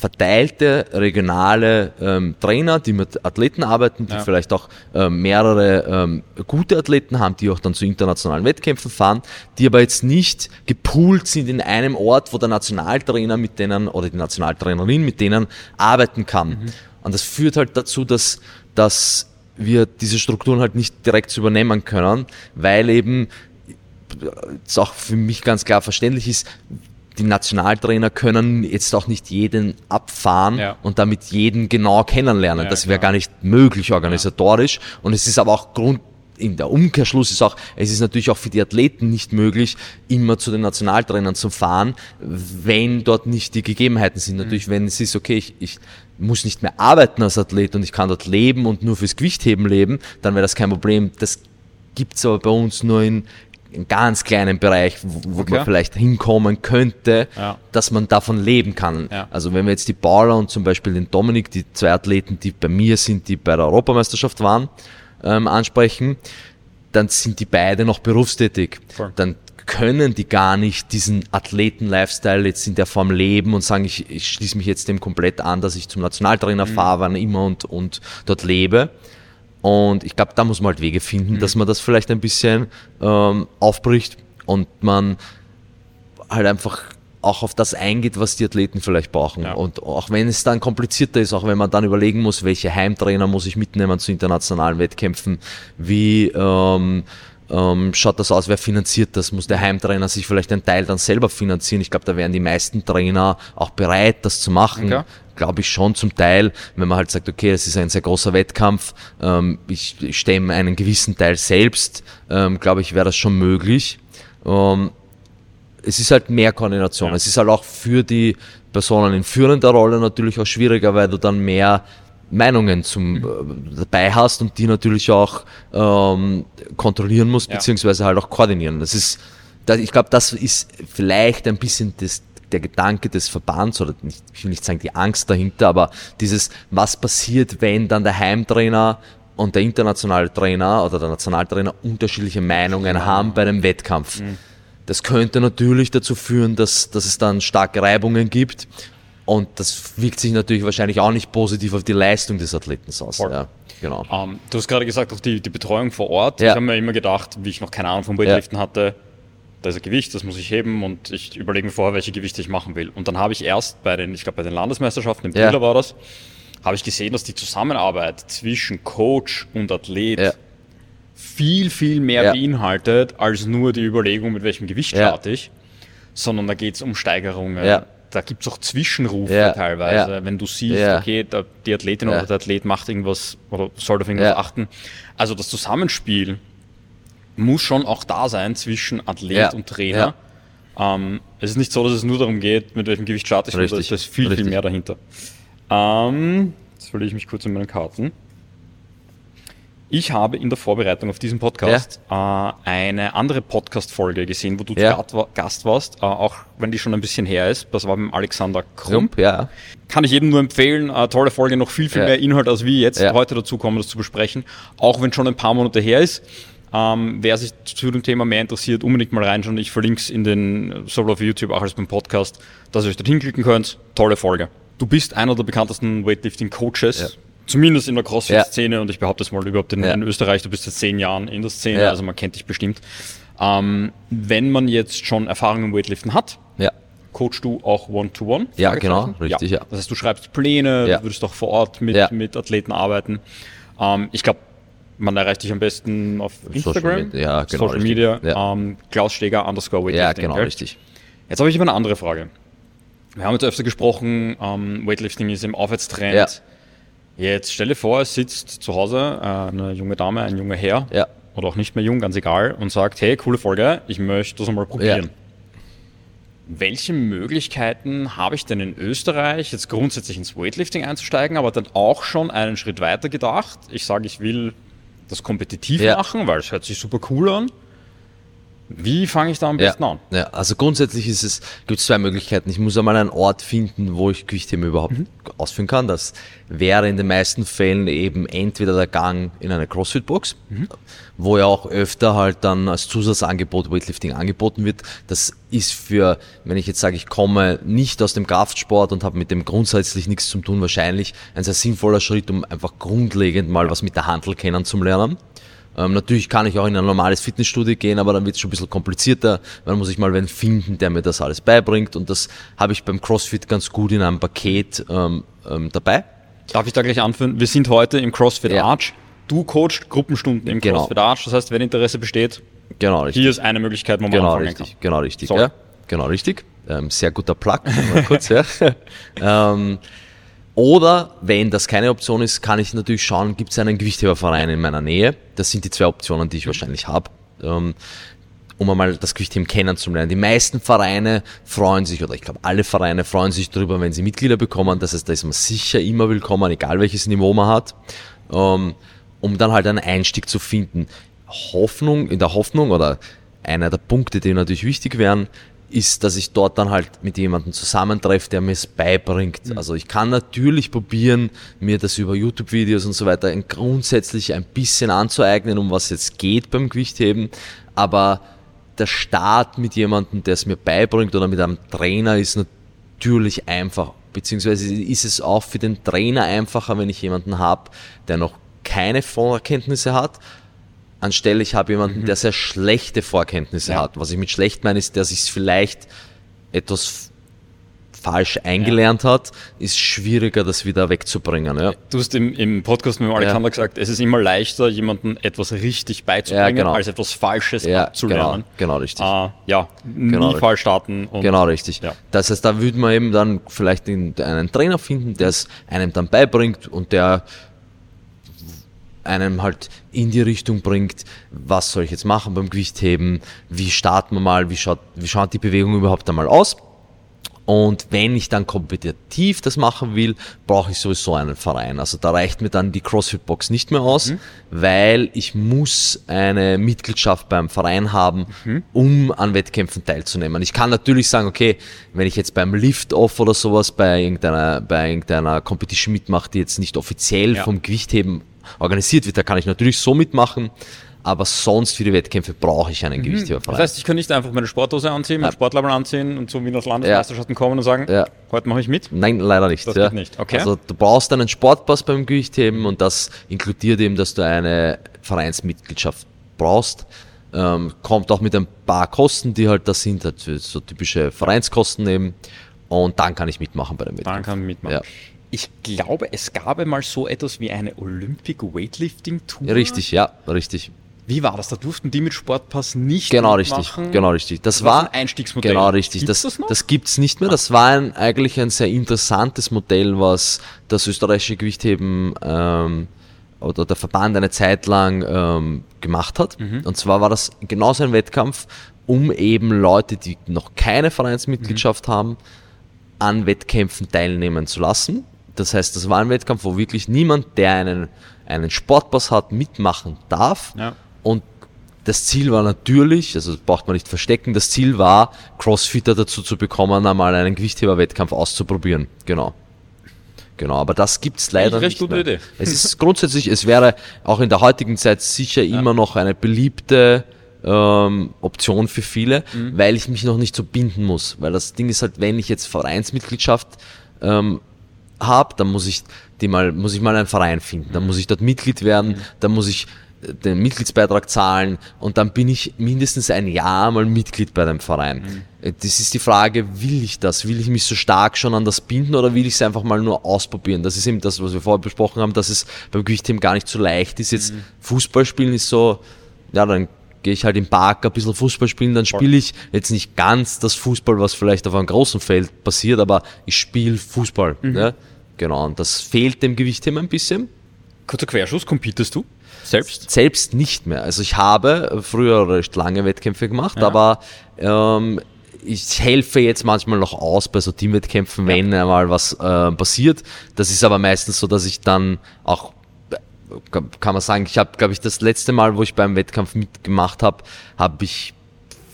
S2: verteilte regionale ähm, Trainer, die mit Athleten arbeiten, die
S1: Ja.
S2: vielleicht auch ähm, mehrere ähm, gute Athleten haben, die auch dann zu internationalen Wettkämpfen fahren, die aber jetzt nicht gepoolt sind in einem Ort, wo der Nationaltrainer mit denen oder die Nationaltrainerin mit denen arbeiten kann. Und das führt halt dazu, dass, dass wir diese Strukturen halt nicht direkt übernehmen können, weil eben es auch für mich ganz klar verständlich ist, die Nationaltrainer können jetzt auch nicht jeden abfahren
S1: Ja.
S2: und damit jeden genau kennenlernen.
S1: Ja,
S2: das wäre gar nicht möglich organisatorisch. Und es ist aber auch Grund, in der Umkehrschluss ist auch, es ist natürlich auch für die Athleten nicht möglich, immer zu den Nationaltrainern zu fahren, wenn dort nicht die Gegebenheiten sind. Mhm. Natürlich, wenn es ist, okay, ich, ich muss nicht mehr arbeiten als Athlet und ich kann dort leben und nur fürs Gewichtheben leben, dann wäre das kein Problem. Das gibt's aber bei uns nur in, in ganz kleinen Bereich, wo, okay. man vielleicht hinkommen könnte, ja. dass man davon leben kann. Ja. Also wenn wir jetzt die Paula und zum Beispiel den Dominik, die zwei Athleten, die bei mir sind, die bei der Europameisterschaft waren, ähm, ansprechen, dann sind die beide noch berufstätig. Voll. Dann können die gar nicht diesen Athleten-Lifestyle jetzt in der Form leben und sagen, ich, ich schließe mich jetzt dem komplett an, dass ich zum Nationaltrainer mhm. fahre, wann immer und, und dort lebe. Und ich glaube, da muss man halt Wege finden, mhm. dass man das vielleicht ein bisschen ähm, aufbricht und man halt einfach auch auf das eingeht, was die Athleten vielleicht brauchen. Ja. Und auch wenn es dann komplizierter ist, auch wenn man dann überlegen muss, welche Heimtrainer muss ich mitnehmen zu internationalen Wettkämpfen, wie ähm, ähm, schaut das aus, wer finanziert das? Muss der Heimtrainer sich vielleicht einen Teil dann selber finanzieren? Ich glaube, da wären die meisten Trainer auch bereit, das zu machen. Okay. Glaube ich schon zum Teil, wenn man halt sagt, okay, es ist ein sehr großer Wettkampf, ähm, ich, ich stemme einen gewissen Teil selbst, ähm, glaube ich, wäre das schon möglich. Ähm, es ist halt mehr Koordination. Ja. Es ist halt auch für die Personen in führender Rolle natürlich auch schwieriger, weil du dann mehr Meinungen zum äh, dabei hast und die natürlich auch ähm, kontrollieren musst, ja. beziehungsweise halt auch koordinieren. Das ist, das, ich glaube, das ist vielleicht ein bisschen das, der Gedanke des Verbands oder nicht, ich will nicht sagen die Angst dahinter, aber dieses, was passiert, wenn dann der Heimtrainer und der internationale Trainer oder der Nationaltrainer unterschiedliche Meinungen ja. haben bei einem Wettkampf. Mhm. Das könnte natürlich dazu führen, dass, dass es dann starke Reibungen gibt und das wirkt sich natürlich wahrscheinlich auch nicht positiv auf die Leistung des Athleten aus. Ja,
S1: genau. Um, ähm, du hast gerade gesagt, auch die, die Betreuung vor Ort. Ja. Ich habe mir immer gedacht, wie ich noch keine Ahnung vom Weightliften ja. hatte, da ist ein Gewicht, das muss ich heben und ich überlege mir vorher, welche Gewichte ich machen will. Und dann habe ich erst bei den, ich glaube bei den Landesmeisterschaften, im ja. war das, habe ich gesehen, dass die Zusammenarbeit zwischen Coach und Athlet viel, viel mehr beinhaltet, als nur die Überlegung, mit welchem Gewicht starte ich, sondern da geht es um Steigerungen, da gibt es auch Zwischenrufe ja, teilweise, ja, wenn du siehst, ja, okay, der, die Athletin oder der Athlet macht irgendwas oder soll auf irgendwas achten. Also das Zusammenspiel muss schon auch da sein zwischen Athlet und Trainer. Ähm, es ist nicht so, dass es nur darum geht, mit welchem Gewicht starte ich, sondern da ist viel, Richtig. viel mehr dahinter. Ähm, jetzt verliere ich mich kurz in meinen Karten. Ich habe in der Vorbereitung auf diesen Podcast ja. äh, eine andere Podcast-Folge gesehen, wo du ja. Gast warst, äh, auch wenn die schon ein bisschen her ist. Das war mit Alexander Krump. ja. Kann ich jedem nur empfehlen. Äh, tolle Folge, noch viel, viel ja. mehr Inhalt, als wir jetzt heute dazu kommen, das zu besprechen. Auch wenn schon ein paar Monate her ist. Ähm, wer sich zu dem Thema mehr interessiert, unbedingt mal reinschauen. Ich verlinke es in den, sowohl auf YouTube auch als beim Podcast, dass ihr euch dorthin klicken könnt. Tolle Folge. Du bist einer der bekanntesten Weightlifting-Coaches Zumindest in der CrossFit-Szene ja. und ich behaupte das mal überhaupt in, ja. in, Österreich, du bist seit zehn Jahren in der Szene, ja. also man kennt dich bestimmt. Ähm, wenn man jetzt schon Erfahrung im Weightliften hat, ja. coachst du auch One-to-One? -one,
S2: ja, genau, richtig, ja.
S1: Das heißt, du schreibst Pläne, du würdest auch vor Ort mit, mit Athleten arbeiten. Ähm, ich glaube, man erreicht dich am besten auf Instagram,
S2: Social, ja,
S1: genau, Social Media, ähm, Klaus Steger underscore
S2: Weightlifting. Ja, genau, richtig.
S1: Jetzt habe ich aber eine andere Frage. Wir haben jetzt öfter gesprochen, ähm, Weightlifting ist im Aufwärtstrend. Jetzt stelle vor, es sitzt zu Hause äh, eine junge Dame, ein junger Herr, ja. oder auch nicht mehr jung, ganz egal, und sagt, hey, coole Folge, ich möchte das einmal probieren. Ja. Welche Möglichkeiten habe ich denn in Österreich, jetzt grundsätzlich ins Weightlifting einzusteigen, aber dann auch schon einen Schritt weiter gedacht? Ich sage, ich will das kompetitiv ja. machen, weil es hört sich super cool an. Wie fange ich da am besten
S2: ja,
S1: an?
S2: Ja, also grundsätzlich ist es, gibt es zwei Möglichkeiten. Ich muss einmal einen Ort finden, wo ich Gewichtheben überhaupt mhm. ausführen kann. Das wäre in den meisten Fällen eben entweder der Gang in eine CrossFit-Box, mhm. wo ja auch öfter halt dann als Zusatzangebot Weightlifting angeboten wird. Das ist für, wenn ich jetzt sage, ich komme nicht aus dem Kraftsport und habe mit dem grundsätzlich nichts zu tun, wahrscheinlich ein sehr sinnvoller Schritt, um einfach grundlegend mal was mit der Handel kennenzulernen. Ähm, natürlich kann ich auch in ein normales Fitnessstudio gehen, aber dann wird es schon ein bisschen komplizierter. Dann muss ich mal wen finden, der mir das alles beibringt. Und das habe ich beim CrossFit ganz gut in einem Paket ähm, ähm, dabei.
S1: Darf ich da gleich anführen? Wir sind heute im CrossFit ja. Arch. Du coachst Gruppenstunden im genau. CrossFit Arch. Das heißt, wenn Interesse besteht,
S2: genau,
S1: richtig. hier ist eine Möglichkeit, wo man
S2: genau, richtig, kann. Genau richtig. Ja, genau richtig. Ähm, sehr guter Plug. kurz, ja. ähm, Oder wenn das keine Option ist, kann ich natürlich schauen, gibt es einen Gewichtheberverein in meiner Nähe. Das sind die zwei Optionen, die ich wahrscheinlich habe. Ähm, um einmal das Gewichtheben kennenzulernen. Die meisten Vereine freuen sich, oder ich glaube alle Vereine freuen sich darüber, wenn sie Mitglieder bekommen. Das heißt, da ist man sicher immer willkommen, egal welches Niveau man hat, ähm, um dann halt einen Einstieg zu finden. Hoffnung, in der Hoffnung oder einer der Punkte, die natürlich wichtig wären, ist, dass ich dort dann halt mit jemandem zusammentreffe, der mir es beibringt. Mhm. Also ich kann natürlich probieren, mir das über YouTube-Videos und so weiter grundsätzlich ein bisschen anzueignen, um was jetzt geht beim Gewichtheben, aber der Start mit jemandem, der es mir beibringt oder mit einem Trainer ist natürlich einfach. Beziehungsweise ist es auch für den Trainer einfacher, wenn ich jemanden habe, der noch keine Vorkenntnisse hat, anstelle ich habe jemanden, mhm. der sehr schlechte Vorkenntnisse ja. hat. Was ich mit schlecht meine, ist, der sich vielleicht etwas falsch eingelernt ja. hat, ist schwieriger, das wieder wegzubringen. Ja.
S1: Du hast im, im Podcast mit Alexander ja. gesagt, es ist immer leichter, jemandem etwas richtig beizubringen, genau. als etwas Falsches abzulernen.
S2: Genau, genau richtig.
S1: Uh, ja, genau nie falsch starten.
S2: genau richtig. Das heißt, da würde man eben dann vielleicht einen Trainer finden, der es einem dann beibringt und der einem halt in die Richtung bringt, was soll ich jetzt machen beim Gewichtheben, wie starten wir mal, wie schaut, wie schaut die Bewegung überhaupt einmal aus und wenn ich dann kompetitiv das machen will, brauche ich sowieso einen Verein. Also da reicht mir dann die CrossFit-Box nicht mehr aus, mhm. weil ich muss eine Mitgliedschaft beim Verein haben, mhm. um an Wettkämpfen teilzunehmen. Ich kann natürlich sagen, okay, wenn ich jetzt beim Lift-Off oder sowas bei irgendeiner, bei irgendeiner Competition mitmache, die jetzt nicht offiziell ja. vom Gewichtheben organisiert wird, da kann ich natürlich so mitmachen aber sonst für die Wettkämpfe brauche ich einen mhm. Gewichtheberverein.
S1: Das heißt, ich kann nicht einfach meine Sporthose anziehen, mein ja. Sportlabel anziehen und so wie das Landesmeisterschaften ja. kommen und sagen, ja. heute mache ich mit?
S2: Nein, leider nicht.
S1: Das ja. geht nicht. Okay.
S2: Also du brauchst einen Sportpass beim Gewichtheben und das inkludiert eben, dass du eine Vereinsmitgliedschaft brauchst. Ähm, kommt auch mit ein paar Kosten, die halt das sind, halt so typische Vereinskosten eben. Und dann kann ich mitmachen bei dem
S1: Wettkampf. Dann kann ich mitmachen. Ja. Ich glaube, es gab einmal so etwas wie eine Olympic Weightlifting Tour.
S2: richtig, ja, richtig.
S1: Wie war das? Da durften die mit Sportpass nicht
S2: Genau richtig, genau richtig. Das, das war ein Einstiegsmodell. Genau richtig. Gibt's das, das, das gibt's nicht mehr. Das war ein, eigentlich ein sehr interessantes Modell, was das österreichische Gewichtheben ähm, oder der Verband eine Zeit lang ähm, gemacht hat. Mhm. Und zwar war das genauso ein Wettkampf, um eben Leute, die noch keine Vereinsmitgliedschaft mhm. haben, an Wettkämpfen teilnehmen zu lassen. Das heißt, das war ein Wettkampf, wo wirklich niemand, der einen, einen Sportpass hat, mitmachen darf. Ja. Und das Ziel war natürlich, also das braucht man nicht verstecken, das Ziel war, Crossfitter dazu zu bekommen, einmal einen Gewichtheberwettkampf auszuprobieren. Genau. Genau, aber das gibt's leider nicht mehr. Idee. Es ist grundsätzlich, es wäre auch in der heutigen Zeit sicher ja. immer noch eine beliebte ähm, Option für viele, mhm. weil ich mich noch nicht so binden muss. Weil das Ding ist halt, wenn ich jetzt Vereinsmitgliedschaft ähm, habe, dann muss ich die mal, muss ich mal einen Verein finden, dann muss ich dort Mitglied werden, mhm. dann muss ich den Mitgliedsbeitrag zahlen und dann bin ich mindestens ein Jahr mal Mitglied bei dem Verein. Mhm. Das ist die Frage, will ich das? Will ich mich so stark schon an das binden oder will ich es einfach mal nur ausprobieren? Das ist eben das, was wir vorher besprochen haben, dass es beim Gewichtheben gar nicht so leicht ist. Jetzt mhm. Fußball spielen ist so, ja, dann gehe ich halt im Park ein bisschen Fußball spielen, dann spiele ich jetzt nicht ganz das Fußball, was vielleicht auf einem großen Feld passiert, aber ich spiele Fußball. Mhm. Ne? Genau, und das fehlt dem Gewichtheben ein bisschen.
S1: Kurzer Querschuss, competest du? Selbst?
S2: Selbst nicht mehr. Also ich habe früher recht lange Wettkämpfe gemacht, ja. aber ähm, ich helfe jetzt manchmal noch aus bei so Teamwettkämpfen, ja. wenn einmal was äh, passiert. Das ist aber meistens so, dass ich dann auch kann man sagen, ich habe, glaube ich, das letzte Mal, wo ich beim Wettkampf mitgemacht habe, habe ich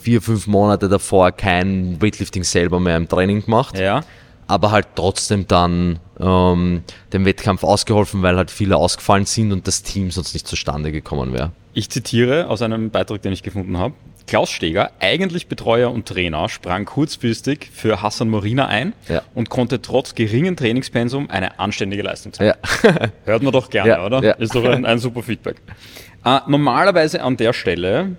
S2: vier, fünf Monate davor kein Weightlifting selber mehr im Training gemacht.
S1: Ja.
S2: Aber halt trotzdem dann ähm, dem Wettkampf ausgeholfen, weil halt viele ausgefallen sind und das Team sonst nicht zustande gekommen wäre.
S1: Ich zitiere aus einem Beitrag, den ich gefunden habe. Klaus Steger, eigentlich Betreuer und Trainer, sprang kurzfristig für Hassan Morina ein ja. und konnte trotz geringem Trainingspensum eine anständige Leistung zeigen. Ja. Hört man doch gerne, ja. oder? Ist doch ein, ein super Feedback. Äh, normalerweise an der Stelle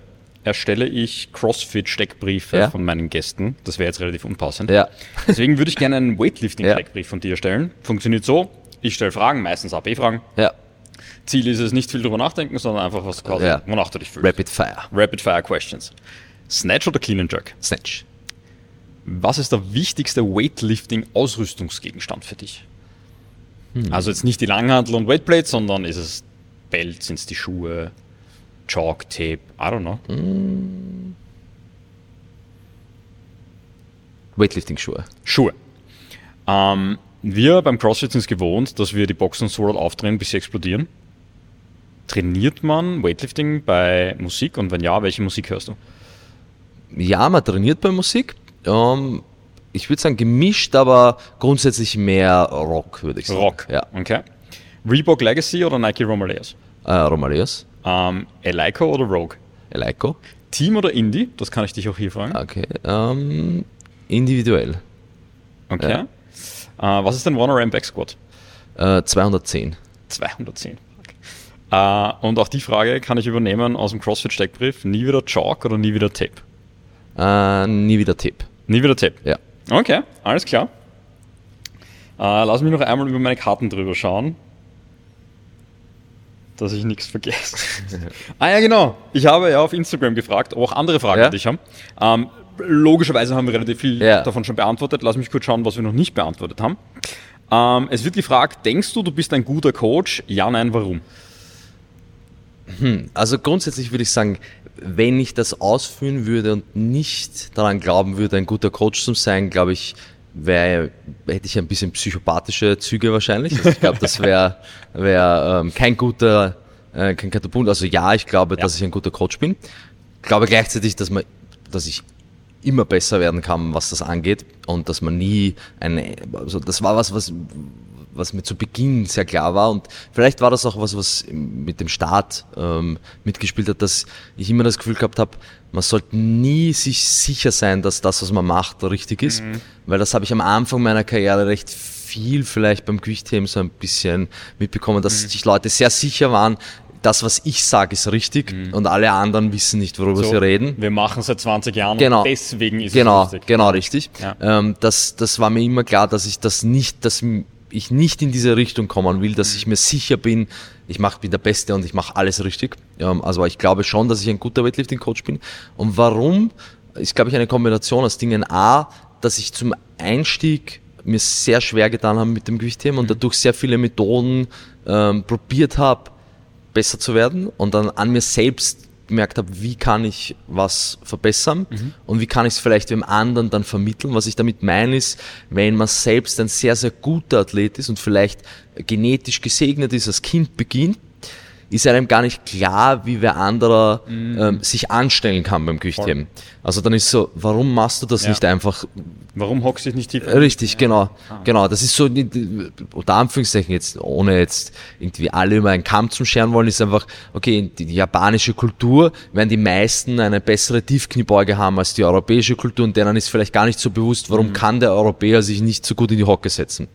S1: erstelle ich CrossFit-Steckbriefe ja. von meinen Gästen. Das wäre jetzt relativ unpassend. Ja. Deswegen würde ich gerne einen Weightlifting-Steckbrief von dir erstellen. Funktioniert so, ich stelle Fragen, meistens AP-Fragen.
S2: Ja.
S1: Ziel ist es nicht viel drüber nachdenken, sondern einfach was quasi,
S2: ja.
S1: wonach du dich fühlst.
S2: Rapid Fire.
S1: Rapid Fire Questions. Snatch oder Clean and Jerk?
S2: Snatch.
S1: Was ist der wichtigste Weightlifting-Ausrüstungsgegenstand für dich? Hm. Also jetzt nicht die Langhantel und Weightplates, sondern ist es Belt, sind es die Schuhe, Chalk, Tape, I don't know. Hm.
S2: Weightlifting-Schuhe.
S1: Schuhe. Ähm, wir beim CrossFit sind es gewohnt, dass wir die Boxen so laut aufdrehen, bis sie explodieren. Trainiert man Weightlifting bei Musik und wenn ja, welche Musik hörst du?
S2: Ja, man trainiert bei Musik. Ähm, ich würde sagen gemischt, aber grundsätzlich mehr Rock, würde ich sagen.
S1: Rock, ja. Okay. Reebok Legacy oder Nike Romaleos?
S2: Äh, Romaleos.
S1: Ähm, Eleiko oder Rogue?
S2: Eleiko.
S1: Team oder Indie? Das kann ich dich auch hier fragen.
S2: Okay. Ähm, individuell.
S1: Okay. Ja. Äh, was ist dein One RM Back Squat?
S2: Äh, 210.
S1: 210. Okay. Äh, und auch die Frage kann ich übernehmen aus dem CrossFit Steckbrief. Nie wieder Chalk oder nie wieder Tape?
S2: Äh, nie wieder Tape.
S1: Nie wieder Tape?
S2: Ja.
S1: Okay, alles klar. Äh, lass mich noch einmal über meine Karten drüber schauen. Dass ich nichts vergesse. ah ja, genau. Ich habe ja auf Instagram gefragt, ob auch andere Fragen ja? an dich haben. Ähm, logischerweise haben wir relativ viel ja. davon schon beantwortet. Lass mich kurz schauen, was wir noch nicht beantwortet haben. Ähm, es wird gefragt, denkst du, du bist ein guter Coach? Ja, nein, warum?
S2: Hm, also grundsätzlich würde ich sagen, wenn ich das ausführen würde und nicht daran glauben würde, ein guter Coach zu sein, glaube ich, wär, hätte ich ein bisschen psychopathische Züge wahrscheinlich. Also ich glaube, das wäre wär, ähm, kein guter, äh, kein Katapult. Also ja, ich glaube, ja. dass ich ein guter Coach bin. Ich glaube gleichzeitig, dass man, dass ich immer besser werden kann, was das angeht und dass man nie eine, also das war was, was was mir zu Beginn sehr klar war. Und vielleicht war das auch was, was mit dem Start ähm, mitgespielt hat, dass ich immer das Gefühl gehabt habe, man sollte nie sich sicher sein, dass das, was man macht, richtig ist. Mhm. Weil das habe ich am Anfang meiner Karriere recht viel vielleicht beim Gewichtheben so ein bisschen mitbekommen, dass mhm. sich Leute sehr sicher waren, das, was ich sage, ist richtig mhm. und alle anderen wissen nicht, worüber so, sie reden.
S1: Wir machen seit 20 Jahren
S2: genau.
S1: und deswegen ist
S2: genau,
S1: es richtig.
S2: Genau, richtig. Ja. Ähm, das, das war mir immer klar, dass ich das nicht, dass ich nicht in diese Richtung kommen will, dass ich mir sicher bin, ich mach, bin der Beste und ich mache alles richtig. Also ich glaube schon, dass ich ein guter Weightlifting-Coach bin. Und warum? Ist, glaube ich, eine Kombination aus Dingen. A, dass ich zum Einstieg mir sehr schwer getan habe mit dem Gewichtheben und mhm. dadurch sehr viele Methoden ähm, probiert habe, besser zu werden und dann an mir selbst gemerkt habe, wie kann ich was verbessern mhm. und wie kann ich es vielleicht dem anderen dann vermitteln. Was ich damit meine ist, wenn man selbst ein sehr, sehr guter Athlet ist und vielleicht genetisch gesegnet ist, als Kind beginnt, ist einem gar nicht klar, wie wer anderer mhm. ähm, sich anstellen kann beim Gewichtheben. Also dann ist so, warum machst du das ja. nicht einfach?
S1: Warum hockst du dich nicht
S2: tiefer? Richtig, ja. genau. Ah. Genau, das ist so, unter Anführungszeichen jetzt, ohne jetzt irgendwie alle über einen Kamm zu scheren wollen, ist einfach, okay, die, die japanische Kultur werden die meisten eine bessere Tiefkniebeuge haben als die europäische Kultur und denen ist vielleicht gar nicht so bewusst, warum mhm. kann der Europäer sich nicht so gut in die Hocke setzen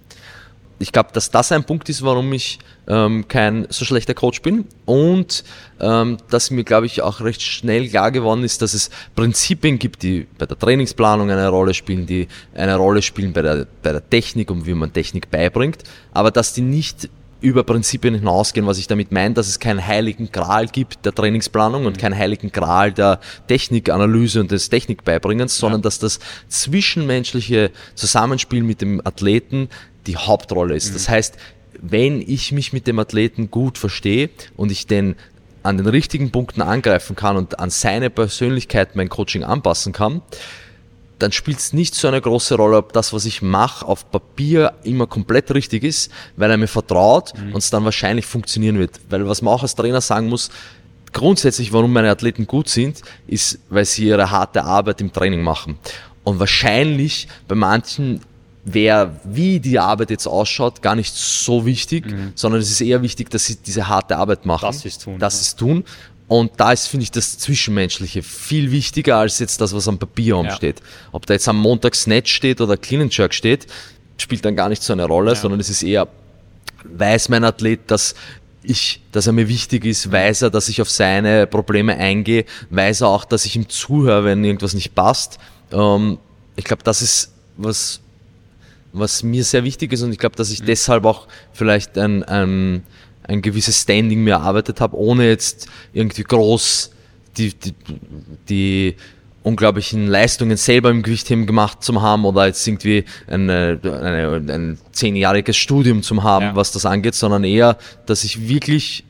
S2: ich glaube, dass das ein Punkt ist, warum ich ähm, kein so schlechter Coach bin und ähm, dass mir, glaube ich, auch recht schnell klar geworden ist, dass es Prinzipien gibt, die bei der Trainingsplanung eine Rolle spielen, die eine Rolle spielen bei der, bei der Technik und wie man Technik beibringt, aber dass die nicht über Prinzipien hinausgehen, was ich damit meine, dass es keinen heiligen Gral gibt der Trainingsplanung und mhm. keinen heiligen Gral der Technikanalyse und des Technikbeibringens, sondern ja. dass das zwischenmenschliche Zusammenspiel mit dem Athleten die Hauptrolle ist. Mhm. Das heißt, wenn ich mich mit dem Athleten gut verstehe und ich den an den richtigen Punkten angreifen kann und an seine Persönlichkeit mein Coaching anpassen kann, dann spielt es nicht so eine große Rolle, ob das, was ich mache, auf Papier immer komplett richtig ist, weil er mir vertraut mhm. und es dann wahrscheinlich funktionieren wird. Weil was man auch als Trainer sagen muss, grundsätzlich, warum meine Athleten gut sind, ist, weil sie ihre harte Arbeit im Training machen. Und wahrscheinlich bei manchen wäre, wie die Arbeit jetzt ausschaut, gar nicht so wichtig, mhm. sondern es ist eher wichtig, dass sie diese harte Arbeit machen.
S1: Das ist tun.
S2: Das ja. ist tun. Und da ist, finde ich, das Zwischenmenschliche viel wichtiger als jetzt das, was am Papier umsteht. Ja. Ob da jetzt am Montag Snatch steht oder Clean and Jerk steht, spielt dann gar nicht so eine Rolle, ja. sondern es ist eher, weiß mein Athlet, dass ich, dass er mir wichtig ist, weiß er, dass ich auf seine Probleme eingehe, weiß er auch, dass ich ihm zuhöre, wenn irgendwas nicht passt. Ähm, ich glaube, das ist was, was mir sehr wichtig ist und ich glaube, dass ich mhm. deshalb auch vielleicht ein, ein, ein gewisses Standing mir erarbeitet habe, ohne jetzt irgendwie groß die, die, die unglaublichen Leistungen selber im Gewichtheben gemacht zu haben oder jetzt irgendwie eine, eine, ein zehnjähriges Studium zu haben, ja. was das angeht, sondern eher, dass ich wirklich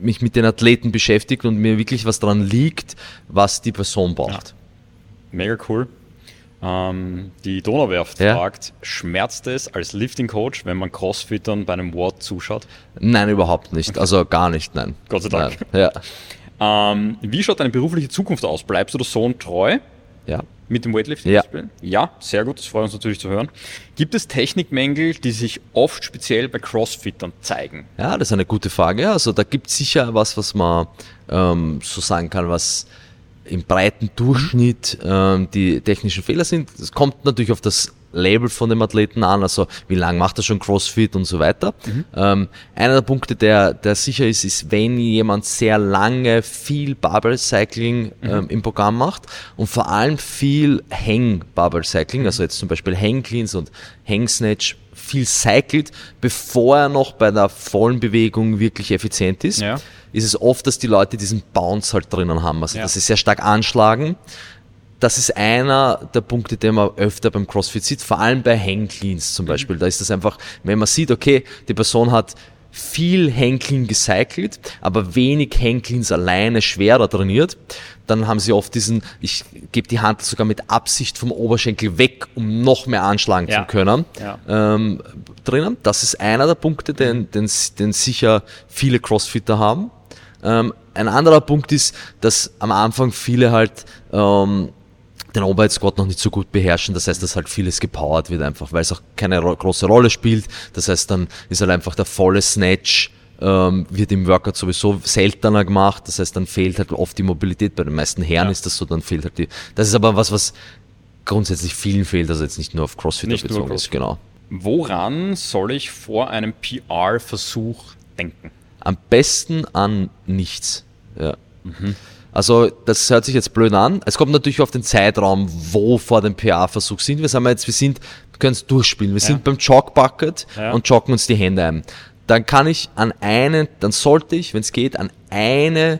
S2: mich mit den Athleten beschäftigt und mir wirklich was daran liegt, was die Person braucht. Ja.
S1: Mega cool. Ähm, die Donauwerft ja. fragt, schmerzt es als Lifting-Coach, wenn man Crossfittern bei einem Ward zuschaut?
S2: Nein, überhaupt nicht. Okay. Also gar nicht, nein.
S1: Gott sei Dank.
S2: Nein.
S1: Ja. Ähm, wie schaut deine berufliche Zukunft aus? Bleibst du der Sohn treu?
S2: Ja.
S1: Mit dem Weightlifting
S2: ja.
S1: Ja, sehr gut, das freut uns natürlich zu hören. Gibt es Technikmängel, die sich oft speziell bei Crossfittern zeigen?
S2: Ja, das ist eine gute Frage. Also da gibt es sicher was, was man ähm, so sagen kann, was im breiten Durchschnitt ähm, die technischen Fehler sind. Das kommt natürlich auf das Label von dem Athleten an, also wie lange macht er schon CrossFit und so weiter. Mhm. Ähm, einer der Punkte, der, der sicher ist, ist, wenn jemand sehr lange viel Barbell Cycling mhm. ähm, im Programm macht und vor allem viel Hang Barbell Cycling, also jetzt zum Beispiel Hang Cleans und Hang Snatch viel cycelt, bevor er noch bei der vollen Bewegung wirklich effizient ist. Ja ist es oft, dass die Leute diesen Bounce halt drinnen haben. Also, ja. dass sie sehr stark anschlagen. Das ist einer der Punkte, den man öfter beim CrossFit sieht, vor allem bei Hang Cleans zum mhm. Beispiel. Mhm. Da ist das einfach, wenn man sieht, okay, die Person hat viel Hangclean gecycelt, aber wenig Hangcleans alleine schwerer trainiert, dann haben sie oft diesen, ich gebe die Hand sogar mit Absicht vom Oberschenkel weg, um noch mehr anschlagen ja. zu können, ja. ähm, drinnen. Das ist einer der Punkte, den, den, den sicher viele Crossfitter haben. Ähm, ein anderer Punkt ist, dass am Anfang viele halt ähm, den Squat noch nicht so gut beherrschen. Das heißt, dass halt vieles gepowert wird einfach, weil es auch keine ro große Rolle spielt. Das heißt, dann ist halt einfach der volle Snatch ähm, wird im Workout sowieso seltener gemacht. Das heißt, dann fehlt halt oft die Mobilität. Bei den meisten Herren ja. ist das so, dann fehlt halt die. Das ist aber was, was grundsätzlich vielen fehlt, also jetzt nicht nur auf CrossFit nicht bezogen ist, genau.
S1: Woran soll ich vor einem PR-Versuch denken?
S2: Am besten an nichts. Ja. Mhm. Also das hört sich jetzt blöd an. Es kommt natürlich auf den Zeitraum, wo vor dem PA-Versuch sind. Wir, sind jetzt, wir sind, können es durchspielen. Wir ja. sind beim Jogbucket ja. und joggen uns die Hände ein. Dann kann ich an einen, dann sollte ich, wenn es geht, an eine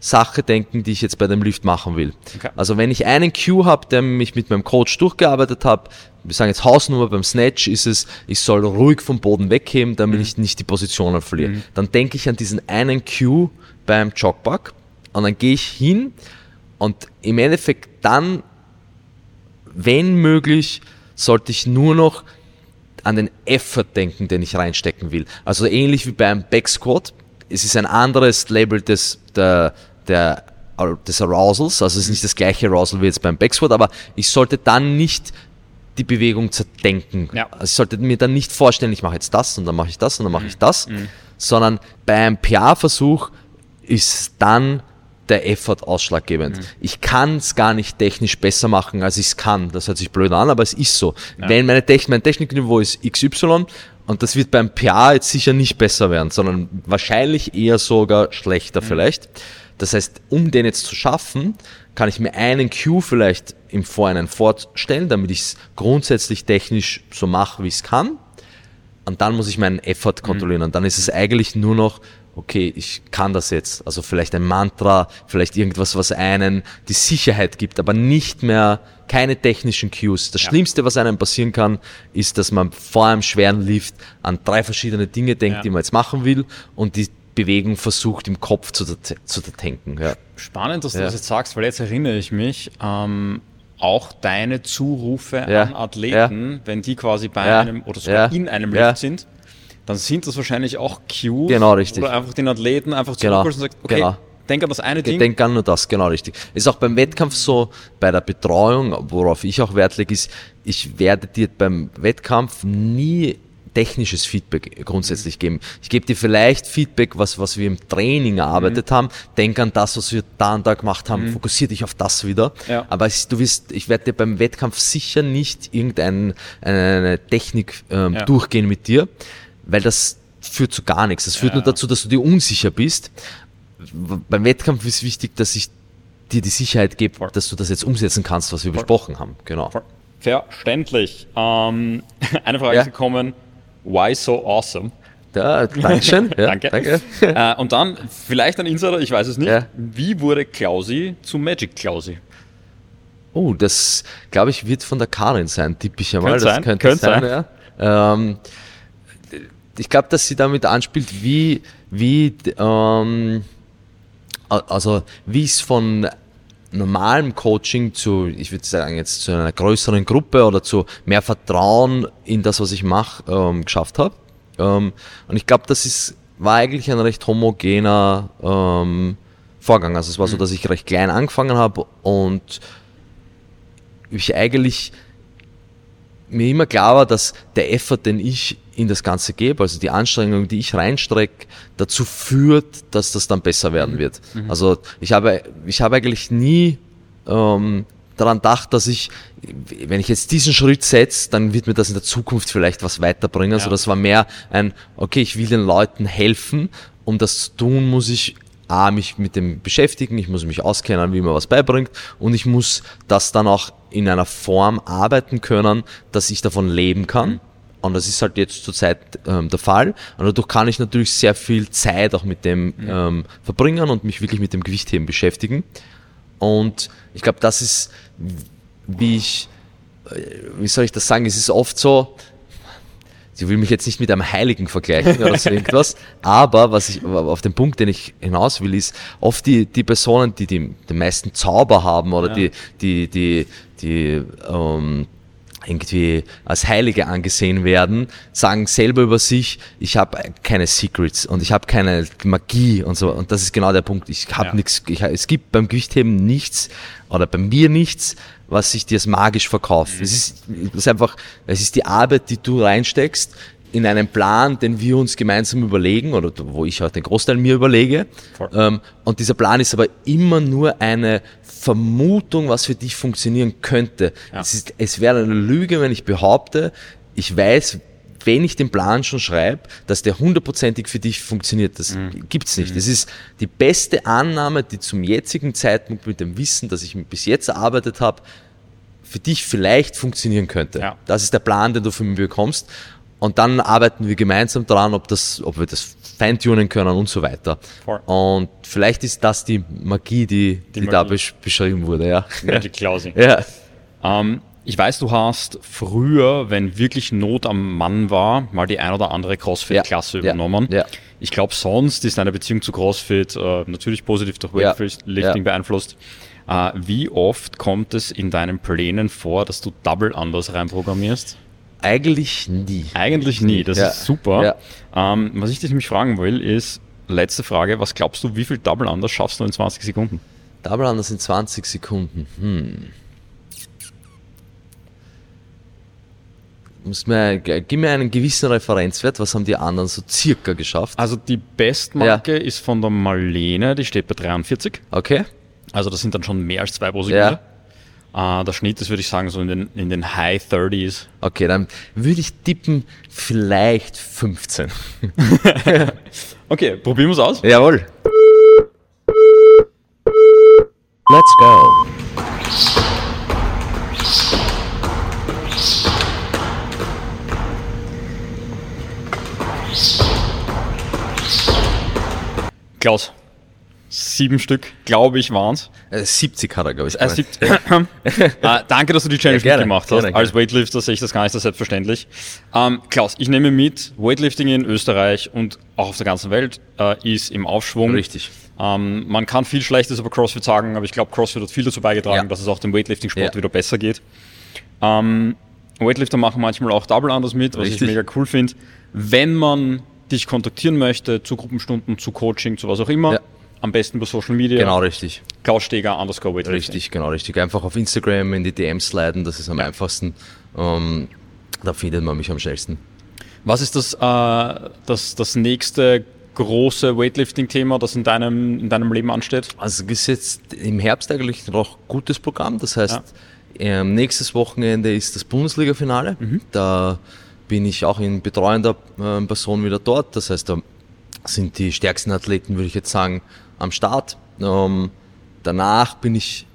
S2: Sache denken, die ich jetzt bei dem Lift machen will. Okay. Also wenn ich einen Cue habe, der mich mit meinem Coach durchgearbeitet habe, wir sagen jetzt Hausnummer beim Snatch ist es, ich soll ruhig vom Boden wegheben, damit mhm. ich nicht die Positionen verliere. Mhm. Dann denke ich an diesen einen Cue beim Jogback und dann gehe ich hin und im Endeffekt dann, wenn möglich, sollte ich nur noch an den Effort denken, den ich reinstecken will. Also ähnlich wie beim Backsquat. Es ist ein anderes Label des, der, der, des Arousals, also es ist nicht das gleiche Arousal wie jetzt beim Backsquat, aber ich sollte dann nicht die Bewegung zerdenken. Ja. Also ich sollte mir dann nicht vorstellen, ich mache jetzt das und dann mache ich das und dann mache mhm. ich das, mhm. sondern beim PA-Versuch ist dann der Effort ausschlaggebend. Mhm. Ich kann es gar nicht technisch besser machen, als ich es kann. Das hört sich blöd an, aber es ist so. Ja. Wenn meine Technik, mein Technikniveau ist XY und das wird beim PA jetzt sicher nicht besser werden, sondern wahrscheinlich eher sogar schlechter mhm. vielleicht. Das heißt, um den jetzt zu schaffen, kann ich mir einen Cue vielleicht im Vorhinein vorstellen, damit ich es grundsätzlich technisch so mache, wie ich es kann. Und dann muss ich meinen Effort mhm. kontrollieren. Mhm. Und dann ist es eigentlich nur noch, okay, ich kann das jetzt. Also vielleicht ein Mantra, vielleicht irgendwas, was einen die Sicherheit gibt, aber nicht mehr keine technischen Cues. Das ja. Schlimmste, was einem passieren kann, ist, dass man vor einem schweren Lift an drei verschiedene Dinge denkt, ja. die man jetzt machen will und die Bewegung versucht im Kopf zu, zu. Ja.
S1: Spannend, dass du das jetzt sagst, weil jetzt erinnere ich mich, ähm, auch deine Zurufe an Athleten, wenn die quasi bei einem oder sogar in einem Lift sind, dann sind das wahrscheinlich auch Cues.
S2: Genau, richtig.
S1: Oder einfach den Athleten einfach genau. und sagt, okay, genau. denk an das eine Ding.
S2: Denk an nur das, genau richtig. Ist auch beim Wettkampf so, bei der Betreuung, worauf ich auch Wert lege, ist, ich werde dir beim Wettkampf nie technisches Feedback grundsätzlich geben. Ich gebe dir vielleicht Feedback, was, was wir im Training erarbeitet mhm. haben. Denk an das, was wir da und da gemacht haben. Mhm. Fokussier dich auf das wieder. Ja. Aber es, du wirst, ich werde dir beim Wettkampf sicher nicht irgendeine eine Technik ähm, ja. durchgehen mit dir weil das führt zu gar nichts. Das führt ja. nur dazu, dass du dir unsicher bist. Beim Wettkampf ist wichtig, dass ich dir die Sicherheit gebe, Voll. dass du das jetzt umsetzen kannst, was wir Voll. besprochen haben. Genau. Voll.
S1: Verständlich. Ähm, eine Frage ja. ist gekommen, why so awesome?
S2: Ja, Dankeschön. Ja,
S1: danke. danke. Äh, und dann vielleicht ein Insider, ich weiß es nicht. Ja. Wie wurde Klausi zu Magic Klausi?
S2: Oh, das glaube ich wird von der Karin sein, tippe ich einmal.
S1: Könnte
S2: das
S1: sein,
S2: könnte
S1: könnte
S2: sein,
S1: sein.
S2: ja. Ähm, ich glaube, dass sie damit anspielt, wie, wie, ähm, also wie es von normalem Coaching zu, ich würde sagen jetzt zu einer größeren Gruppe oder zu mehr Vertrauen in das, was ich mache, ähm, geschafft habe. Ähm, und ich glaube, das ist, war eigentlich ein recht homogener ähm, Vorgang. Also es war so, dass ich recht klein angefangen habe und ich eigentlich mir immer klar war, dass der Effort, den ich in das Ganze gebe, also die Anstrengung, die ich reinstrecke, dazu führt, dass das dann besser werden wird. Also ich habe, ich habe eigentlich nie ähm, daran gedacht, dass ich, wenn ich jetzt diesen Schritt setze, dann wird mir das in der Zukunft vielleicht was weiterbringen. Also
S1: Ja.
S2: das war mehr ein, okay, ich will den Leuten helfen, um das zu tun, muss ich A, mich mit dem beschäftigen, ich muss mich auskennen, wie man was beibringt und ich muss das dann auch in einer Form arbeiten können, dass ich davon leben kann. Und das ist halt jetzt zurzeit ähm, der Fall. Und dadurch kann ich natürlich sehr viel Zeit auch mit dem ähm, verbringen und mich wirklich mit dem Gewichtheben beschäftigen. Und ich glaube, das ist, wie ich, äh, wie soll ich das sagen, es ist oft so, sie will mich jetzt nicht mit einem Heiligen vergleichen oder so irgendwas, aber was ich, auf den Punkt, den ich hinaus will, ist oft die, die Personen, die, die den meisten Zauber haben oder
S1: Ja.
S2: die, die, die, die, ähm, irgendwie als Heilige angesehen werden, sagen selber über sich, ich habe keine Secrets und ich habe keine Magie und so. Und das ist genau der Punkt. Ich habe
S1: Ja.
S2: nichts. Ich, es gibt beim Gewichtheben nichts oder bei mir nichts, was sich dir als magisch verkauft. Es ist, es ist einfach, es ist die Arbeit, die du reinsteckst in einen Plan, den wir uns gemeinsam überlegen oder wo ich auch den Großteil mir überlege.
S1: Voll.
S2: Ähm, und dieser Plan ist aber immer nur eine Vermutung, was für dich funktionieren könnte.
S1: Ja.
S2: Es, ist, es wäre eine Lüge, wenn ich behaupte, ich weiß, wenn ich den Plan schon schreibe, dass der hundertprozentig für dich funktioniert. Das
S1: Mhm.
S2: gibt's nicht. Das ist die beste Annahme, die zum jetzigen Zeitpunkt mit dem Wissen, das ich bis jetzt erarbeitet habe, für dich vielleicht funktionieren könnte.
S1: Ja.
S2: Das ist der Plan, den du von mir bekommst. Und dann arbeiten wir gemeinsam daran, ob, das, ob wir das feintunen können und so weiter.
S1: Voll.
S2: Und vielleicht ist das die Magie, die, die, da
S1: Magie.
S2: besch beschrieben wurde. Ja.
S1: Magic Klausi.
S2: ja.
S1: Ähm, ich weiß, du hast früher, wenn wirklich Not am Mann war, mal die ein oder andere CrossFit-Klasse
S2: Ja,
S1: übernommen.
S2: ja.
S1: Ich glaube, sonst ist deine Beziehung zu CrossFit äh, natürlich positiv durch Weightlifting beeinflusst. Äh, wie oft kommt es in deinen Plänen vor, dass du Double Anders reinprogrammierst?
S2: Eigentlich nie.
S1: Eigentlich nie, das
S2: Ja,
S1: ist super.
S2: ja.
S1: Ähm, was ich dich nämlich fragen will, ist, letzte Frage, was glaubst du, wie viel Double Anders schaffst du in 20 Sekunden?
S2: Double Anders in 20 Sekunden. Hm. Muss mir, g- gib mir einen gewissen Referenzwert. Was haben die anderen so circa geschafft?
S1: Also die Bestmarke ist von der Marlene, die steht bei 43.
S2: Okay.
S1: Also das sind dann schon mehr als zwei pro Sekunde.
S2: Ja.
S1: Äh, der Schnitt ist, würde ich sagen, so in den, in den High 30s.
S2: Okay, dann würde ich tippen, vielleicht 15.
S1: Okay, probieren wir es aus.
S2: Jawohl. Let's go.
S1: Klaus, sieben Stück, glaube ich, waren's.
S2: Äh, 70 hat er, glaube ich.
S1: Äh, äh, danke, dass du die Challenge
S2: Ja, gerne,
S1: mitgemacht hast.
S2: gerne,
S1: Als. Weightlifter sehe ich das gar nicht so selbstverständlich. Ähm, Klaus, ich nehme mit, Weightlifting in Österreich und auch auf der ganzen Welt äh, ist im Aufschwung.
S2: Richtig.
S1: Ähm, man kann viel Schlechtes über CrossFit sagen, aber ich glaube, CrossFit hat viel dazu beigetragen,
S2: Ja.
S1: dass es auch dem Weightlifting-Sport
S2: Ja.
S1: wieder besser geht. Ähm, Weightlifter machen manchmal auch Double Anders mit, was
S2: Richtig.
S1: ich mega cool finde. Wenn man dich kontaktieren möchte, zu Gruppenstunden, zu Coaching, zu was auch immer,
S2: Ja.
S1: Am besten über Social Media.
S2: Genau, richtig.
S1: Klaus Steger, underscore Weightlifting.
S2: Richtig, genau, richtig. Einfach auf Instagram in die DMs sliden, das ist am einfachsten. Ähm, da findet man mich am schnellsten.
S1: Was ist das, äh, das, das nächste große Weightlifting-Thema, das in deinem, in deinem Leben ansteht?
S2: Also es ist jetzt im Herbst eigentlich noch gutes Programm. Das heißt, ähm, nächstes Wochenende ist das Bundesliga-Finale. Da bin ich auch in betreuender ähm, Person wieder dort. Das heißt, da sind die stärksten Athleten, würde ich jetzt sagen, am Start. Ähm, danach bin ich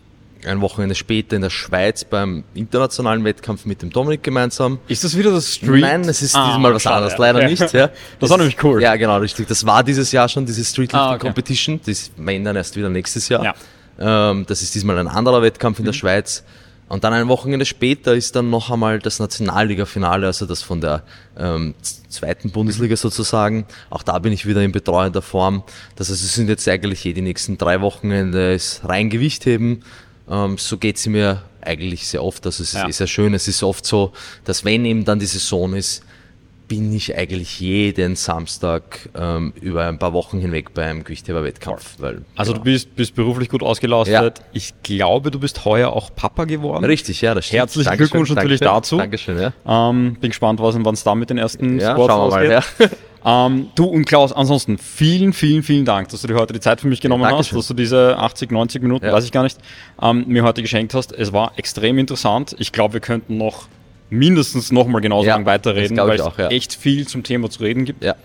S2: ein Wochenende später in der Schweiz beim internationalen Wettkampf mit dem Dominik gemeinsam.
S1: Ist das wieder das Street?
S2: Nein, es ist
S1: Ah,
S2: diesmal was anderes, leider
S1: Ja.
S2: nicht. Ja.
S1: Das war nämlich cool.
S2: Ja, genau, richtig. Das war dieses Jahr schon, diese Streetlifting
S1: Ah, okay.
S2: Competition. Das dann erst wieder nächstes Jahr.
S1: Ja.
S2: Ähm, das ist diesmal ein anderer Wettkampf in der Schweiz. Und dann ein Wochenende später ist dann noch einmal das Nationalliga-Finale, also das von der ähm, zweiten Bundesliga sozusagen. Auch da bin ich wieder in betreuender Form. Das heißt, es sind jetzt eigentlich eh die nächsten drei Wochenende ist rein Gewicht heben. Ähm, so geht sie mir eigentlich sehr oft. Also es ja. ist sehr schön. Es ist oft so, dass wenn eben dann die Saison ist, bin ich eigentlich jeden Samstag ähm, über ein paar Wochen hinweg beim Gewichtheber-Wettkampf.
S1: also genau. du bist, bist beruflich gut ausgelastet. Ja. Ich glaube, du bist heuer auch Papa geworden.
S2: Richtig, ja, das
S1: stimmt. Herzlichen Dankeschön, Glückwunsch natürlich
S2: Dankeschön,
S1: dazu.
S2: Dankeschön, ja.
S1: Ähm, bin gespannt, wann es da mit den ersten
S2: ja, Sports schauen wir mal, ja.
S1: Ähm, du und Klaus, ansonsten vielen, vielen, vielen Dank, dass du dir heute die Zeit für mich genommen ja, hast, dass du diese 80, 90 Minuten, ja. weiß ich gar nicht, ähm, mir heute geschenkt hast. Es war extrem interessant. Ich glaube, wir könnten noch mindestens nochmal genauso ja, lang weiterreden, weil es auch, ja. echt viel zum Thema zu reden gibt.
S2: Ja.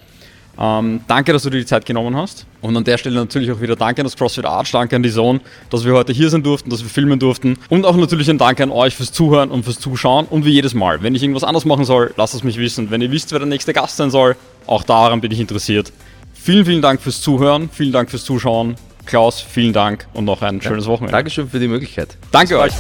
S1: Ähm, danke, dass du dir die Zeit genommen hast. Und an der Stelle natürlich auch wieder danke an das CrossFit Arch, danke an die Zone, dass wir heute hier sein durften, dass wir filmen durften. Und auch natürlich ein Danke an euch fürs Zuhören und fürs Zuschauen. Und wie jedes Mal, wenn ich irgendwas anders machen soll, lasst es mich wissen. Wenn ihr wisst, wer der nächste Gast sein soll, auch daran bin ich interessiert. Vielen, vielen Dank fürs Zuhören, vielen Dank fürs Zuschauen. Klaus, vielen Dank und noch ein schönes Wochenende.
S2: Dankeschön für die Möglichkeit.
S1: Danke euch.